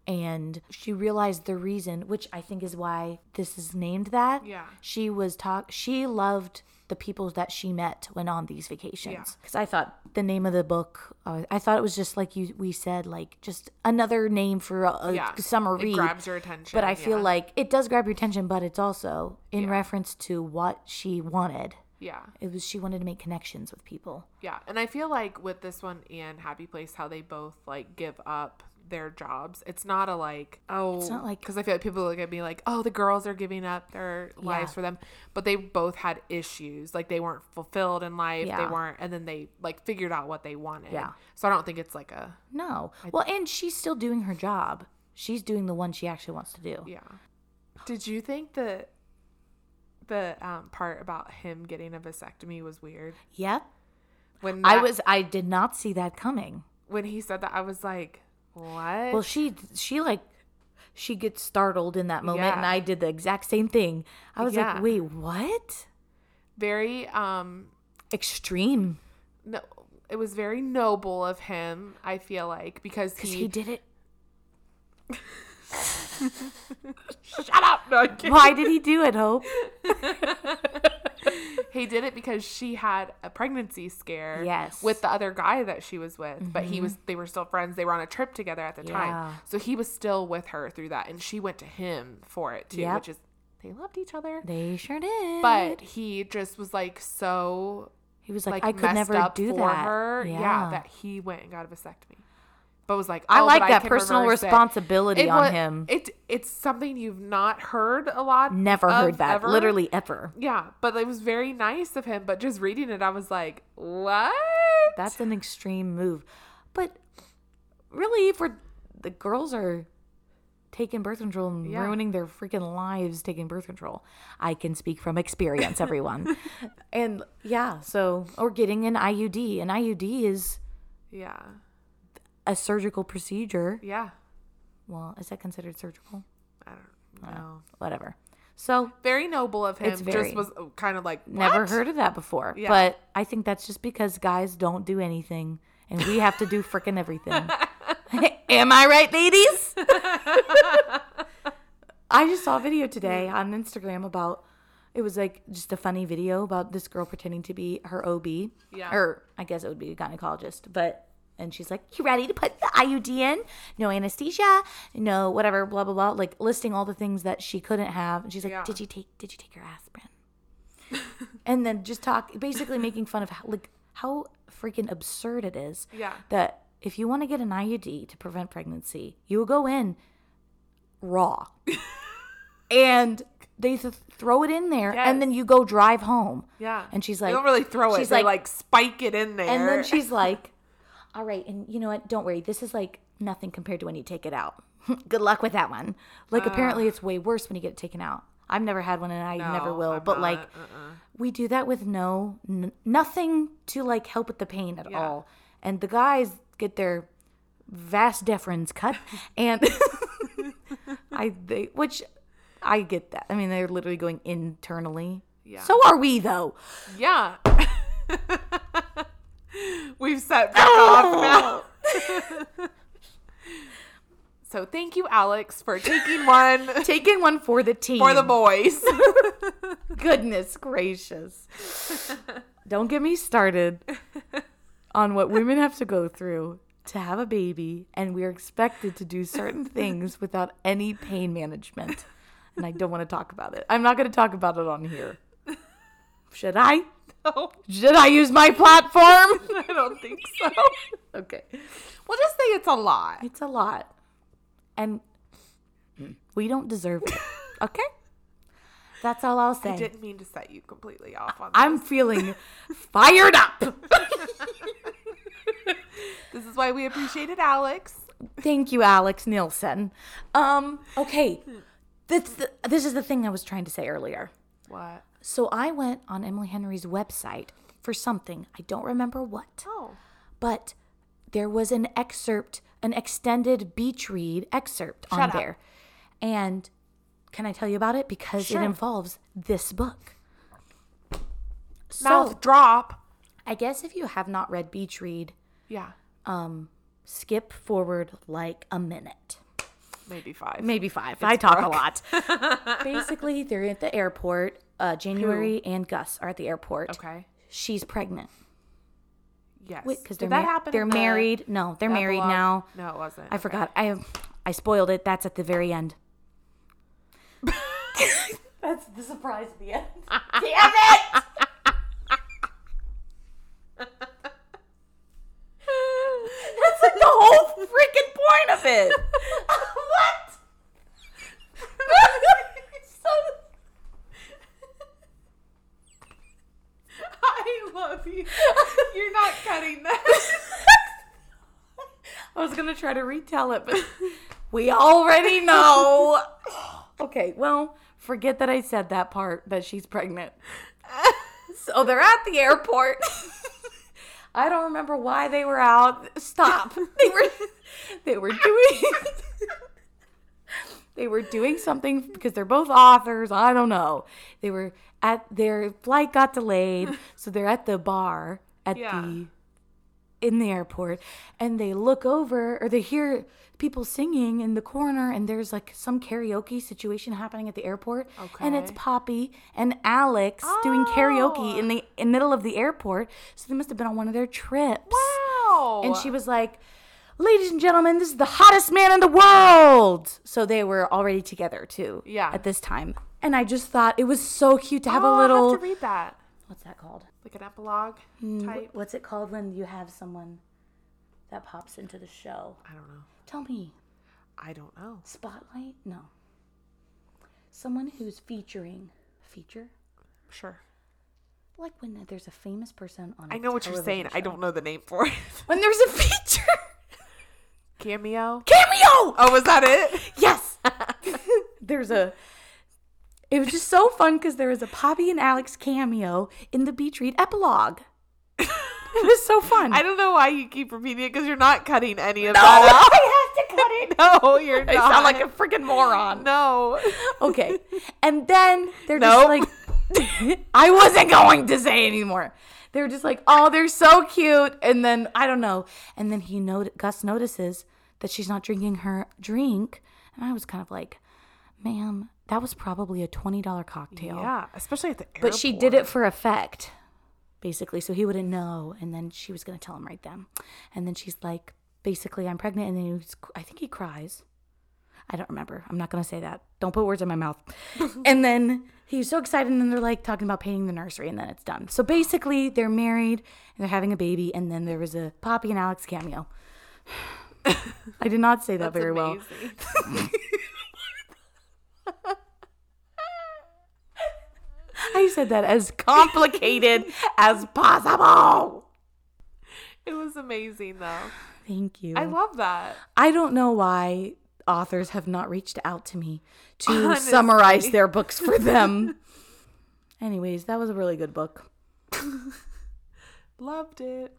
And she realized the reason, which I think is why this is named that. Yeah. She was talk. She loved the people that she met when on these vacations. Yeah. Because I thought the name of the book, uh, I thought it was just like you we said, like just another name for a, a Yeah. summer It read. grabs your attention. But I feel yeah. like it does grab your attention, but it's also in Yeah. reference to what she wanted. Yeah. It was she wanted to make connections with people. Yeah. And I feel like with this one and Happy Place, how they both like give up their jobs. It's not a like, oh, not like- because I feel like people look at me like, oh, the girls are giving up their lives Yeah. for them. But they both had issues. Like they weren't fulfilled in life. They weren't, and then they like figured out what they wanted. Yeah. So I don't think it's like a, No. Well, and she's still doing her job. She's doing the one she actually wants to do. yeah. Did you think that the um, part about him getting a vasectomy was weird? Yep. When I was I did not see that coming. when he said that, I was like, what? Well, she she like she gets startled in that moment and I did the exact same thing. I was Yeah. like, "Wait, what?" Very um Extreme. no it was very noble of him i feel like because he, he did it. [LAUGHS] shut up no. Why did he do it, Hope? [LAUGHS] he did it because she had a pregnancy scare Yes. with the other guy that she was with but he mm-hmm. was they were still friends they were on a trip together at the Yeah. time so he was still with her through that and she went to him for it too Yep. which is they loved each other They sure did. but he just was like so he was like, like I could never do for that. her Yeah. yeah. that he went and got a vasectomy but was like I oh, like that can personal reverse it. responsibility It on wa- him. It it's something you've not heard a lot. Never heard that. ever. Literally ever. Yeah, but it was very nice of him. But just reading it, I was like, what? That's an extreme move. But really, if we're the girls are taking birth control and Yeah. ruining their freaking lives taking birth control. I can speak from experience, everyone. [LAUGHS] and yeah, so or getting an IUD. An IUD is yeah, a surgical procedure. yeah. Well, is that considered surgical? I don't uh, know. Whatever. So Very noble of him. It's very- just was uh, kind of like never heard of that before. Yeah. But I think that's just because guys don't do anything and we have to do freaking everything. [LAUGHS] Am I right, ladies? I just saw a video today on Instagram about it was like just a funny video about this girl pretending to be her OB. Yeah. Or I guess it would be a gynecologist, but and she's like, "You ready to put the IUD in? No anesthesia, no whatever, blah blah blah." Like listing all the things that she couldn't have, and she's like, Yeah. "Did you take? Did you take your aspirin?" [LAUGHS] and then just talk, basically making fun of how, like how freaking absurd it is. Yeah. That if you want to get an IUD to prevent pregnancy, you will go in raw, [LAUGHS] and they th- throw it in there, and then you go drive home. Yeah. And she's they like, don't really throw it. she's they like- like, spike it in there. and then she's like, "All right, and you know what? Don't worry. This is like nothing compared to when you take it out. [LAUGHS] Good luck with that one. Like ah. apparently it's way worse when you get it taken out. I've never had one, and I never will. I'm but like. Uh-uh. we do that with no n- nothing to like help with the pain at Yeah. all. And the guys get their vas deferens cut, [LAUGHS] and [LAUGHS] I they which I get that. I mean, they're literally going internally. Yeah. So are we, though. Yeah. [LAUGHS] We've set back off oh. now. [LAUGHS] so thank you, Alex, for taking one [LAUGHS] Taking one for the team. for the boys. Goodness gracious. Don't get me started on what women have to go through to have a baby, and we're expected to do certain things without any pain management. And I don't want to talk about it. I'm not going to talk about it on here. Should I? [LAUGHS] no, Should I use my platform? [LAUGHS] I don't think so. [LAUGHS] okay. We'll just say it's a lot. It's a lot. And we don't deserve it. Okay? That's all I'll say. I didn't mean to set you completely off on I'm feeling fired up. This is why we appreciated Alex. Thank you, Alex Nilsen. Um, okay. This, this is the thing I was trying to say earlier. What? So I went on Emily Henry's website for something. I don't remember what. Oh. But there was an excerpt, an extended beach read excerpt on Shut up. there. And can I tell you about it? Because Sure. it involves this book. Mouth So drop. I guess if you have not read Beach Read, Yeah. Um, skip forward like a minute. Maybe five. maybe five. I talk a lot. [LAUGHS] Basically, they're at the airport. Uh, January and Gus are at the airport. Okay. She's pregnant Yes. because Did they're that mar- happen? They're in the married. No, they're married epilogue? now. No, it wasn't. I forgot. I I spoiled it. That's at the very end. [LAUGHS] That's the surprise at the end. [LAUGHS] Damn it! The whole freaking point of it. [LAUGHS] what? [LAUGHS] so, I love you. You're not cutting that. I was gonna try to retell it, but we already know. Okay, well, forget that I said that part that she's pregnant. [LAUGHS] So they're at the airport. I don't remember why they were out. Stop. [LAUGHS] They were they were doing [LAUGHS] they were doing something because they're both authors. I don't know. They were at their flight got delayed, [LAUGHS] so they're at the bar at Yeah. the in the airport and they look over or they hear people singing in the corner and there's like some karaoke situation happening at the airport okay. and it's Poppy and Alex doing karaoke oh. in the in middle of the airport so they must have been on one of their trips Wow. and she was like ladies and gentlemen this is the hottest man in the world so they were already together too Yeah. at this time and I just thought it was so cute to have Oh, a little have to read that. what's that called Like an epilogue hmm. type. What's it called when you have someone that pops into the show? I don't know. Tell me. I don't know. Spotlight? No. Someone who's featuring. Feature? Sure. Like when there's a famous person on. I know what you're saying. I don't know the name for it. [LAUGHS] When there's a feature Cameo. cameo. Oh, was that it? Yes. [LAUGHS] [LAUGHS] there's a. It was just so fun because there was a Poppy and Alex cameo in the Beach Read epilogue. it was so fun. I don't know why you keep repeating it because you're not cutting any of no, that out. I have to cut it. [LAUGHS] No, you're not. [LAUGHS] I sound like a freaking moron. no. Okay. And then they're Nope. just like, [LAUGHS] I wasn't going to say anymore. They're just like, oh, they're so cute. And then I don't know. And then he not- Gus notices that she's not drinking her drink, and I was kind of like, ma'am, that was probably a twenty dollar cocktail. Yeah, especially at the airport. But she did it for effect, basically, so he wouldn't know. And then she was gonna tell him right then. And then she's like, basically, I'm pregnant. And then he was, I think he cries. I don't remember. I'm not gonna say that. Don't put words in my mouth. [LAUGHS] and then he's so excited, and then they're like talking about painting the nursery, and then it's done. So basically, they're married and they're having a baby, and then there was a Poppy and Alex cameo. [SIGHS] I did not say that That's very well. [LAUGHS] I said that as complicated [LAUGHS] as possible. It was amazing though. Thank you. I love that. I don't know why authors have not reached out to me to Honestly. summarize their books for them. [LAUGHS] Anyways, that was a really good book. [LAUGHS] Loved it.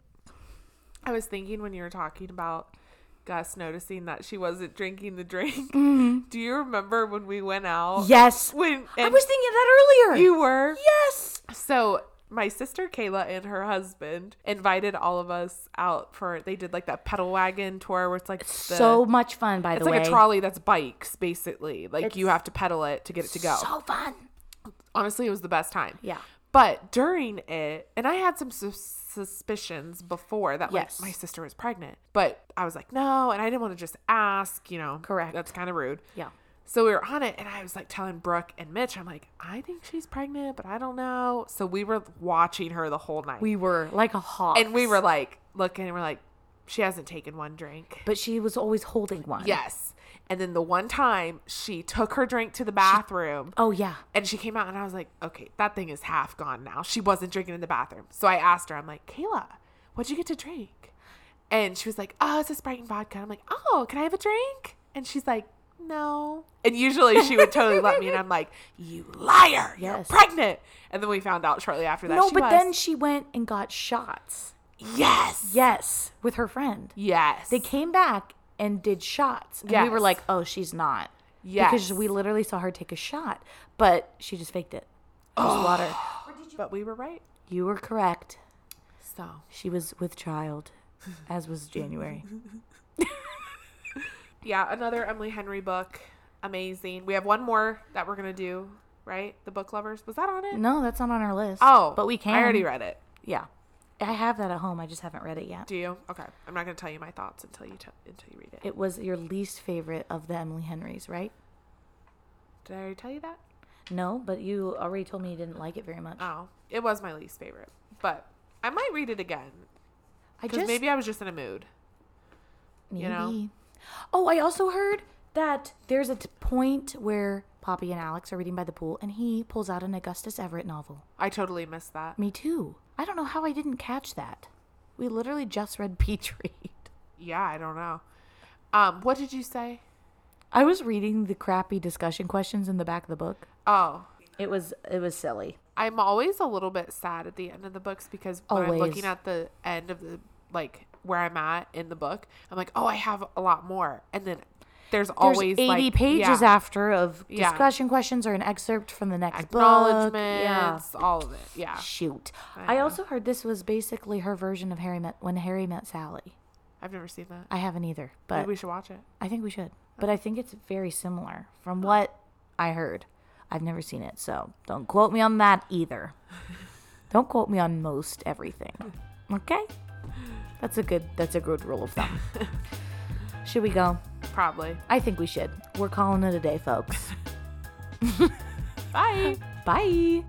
I was thinking when you were talking about Gus noticing that she wasn't drinking the drink. Mm-hmm. [LAUGHS] Do you remember when we went out? Yes. When I was thinking that earlier. you were. Yes. So my sister Kayla and her husband invited all of us out for. They did like that pedal wagon tour where it's like the, so much fun, by the way. It's like a trolley that's bikes, basically. Like you have to pedal it to get it to go. So fun. Honestly, it was the best time. Yeah. But during it, and I had some suspicions before that like Yes. my sister was pregnant, but I was like, no, and I didn't want to just ask, you know. Correct. That's kind of rude. Yeah. So we were on it, and I was like telling Brooke and Mitch, I'm like, I think she's pregnant, but I don't know. So we were watching her the whole night. We were like a hawk. and we were like looking, and we're like, she hasn't taken one drink. But she was always holding one. Yes. And then the one time she took her drink to the bathroom. Oh yeah. And she came out and I was like, okay, that thing is half gone now. She wasn't drinking in the bathroom. So I asked her, I'm like, Kayla, what'd you get to drink? And she was like, oh, it's a Sprite and vodka. I'm like, oh, can I have a drink? And she's like, no. And usually she would totally let me. And I'm like, you liar. You're Yes. pregnant. And then we found out shortly after that. No, she but was. then she went and got shots. yes. Yes, with her friend. Yes. They came back and did shots. And we were like, oh, she's not. Yes. Because we literally saw her take a shot, but she just faked it. It was water. [GASPS] But we were right. You were correct. So She was with child, as was January. [LAUGHS] yeah, another Emily Henry book. Amazing. We have one more that we're gonna do, right? The book lovers. Was that on it? No, that's not on our list. Oh, but we can. I already read it. Yeah, I have that at home. I just haven't read it yet. Do you? Okay. I'm not gonna tell you my thoughts until you tell until you read it. It was your least favorite of the Emily Henrys, right? Did I already tell you that? No, but you already told me you didn't like it very much. Oh, it was my least favorite, but I might read it again I just maybe I was just in a mood. maybe. you know? Oh, I also heard that there's a t- point where Poppy and Alex are reading by the pool, and he pulls out an Augustus Everett novel. I totally missed that. Me too. I don't know how I didn't catch that. We literally just read [LAUGHS] Beach Read. Yeah, I don't know. Um, what did you say? I was reading the crappy discussion questions in the back of the book. Oh, It was it was silly. I'm always a little bit sad at the end of the books because when I'm looking at the end of the like where I'm at in the book, I'm like, oh, I have a lot more, and then there's, There's always 80 like, pages yeah, after of Yeah. discussion questions or an excerpt from the next book. Yeah. all of it. Yeah, Shoot. I I, also heard this was basically her version of Harry met when Harry met Sally. I've never seen that. I haven't either, but Maybe we should watch it. I think we should. But I think it's very similar from oh. what I heard. I've never seen it, so don't quote me on that either. [LAUGHS] don't quote me on most everything. Okay? That's a good that's a good rule of thumb. [LAUGHS] should we go? Probably. I think we should. We're calling it a day, folks. [LAUGHS] Bye. Bye.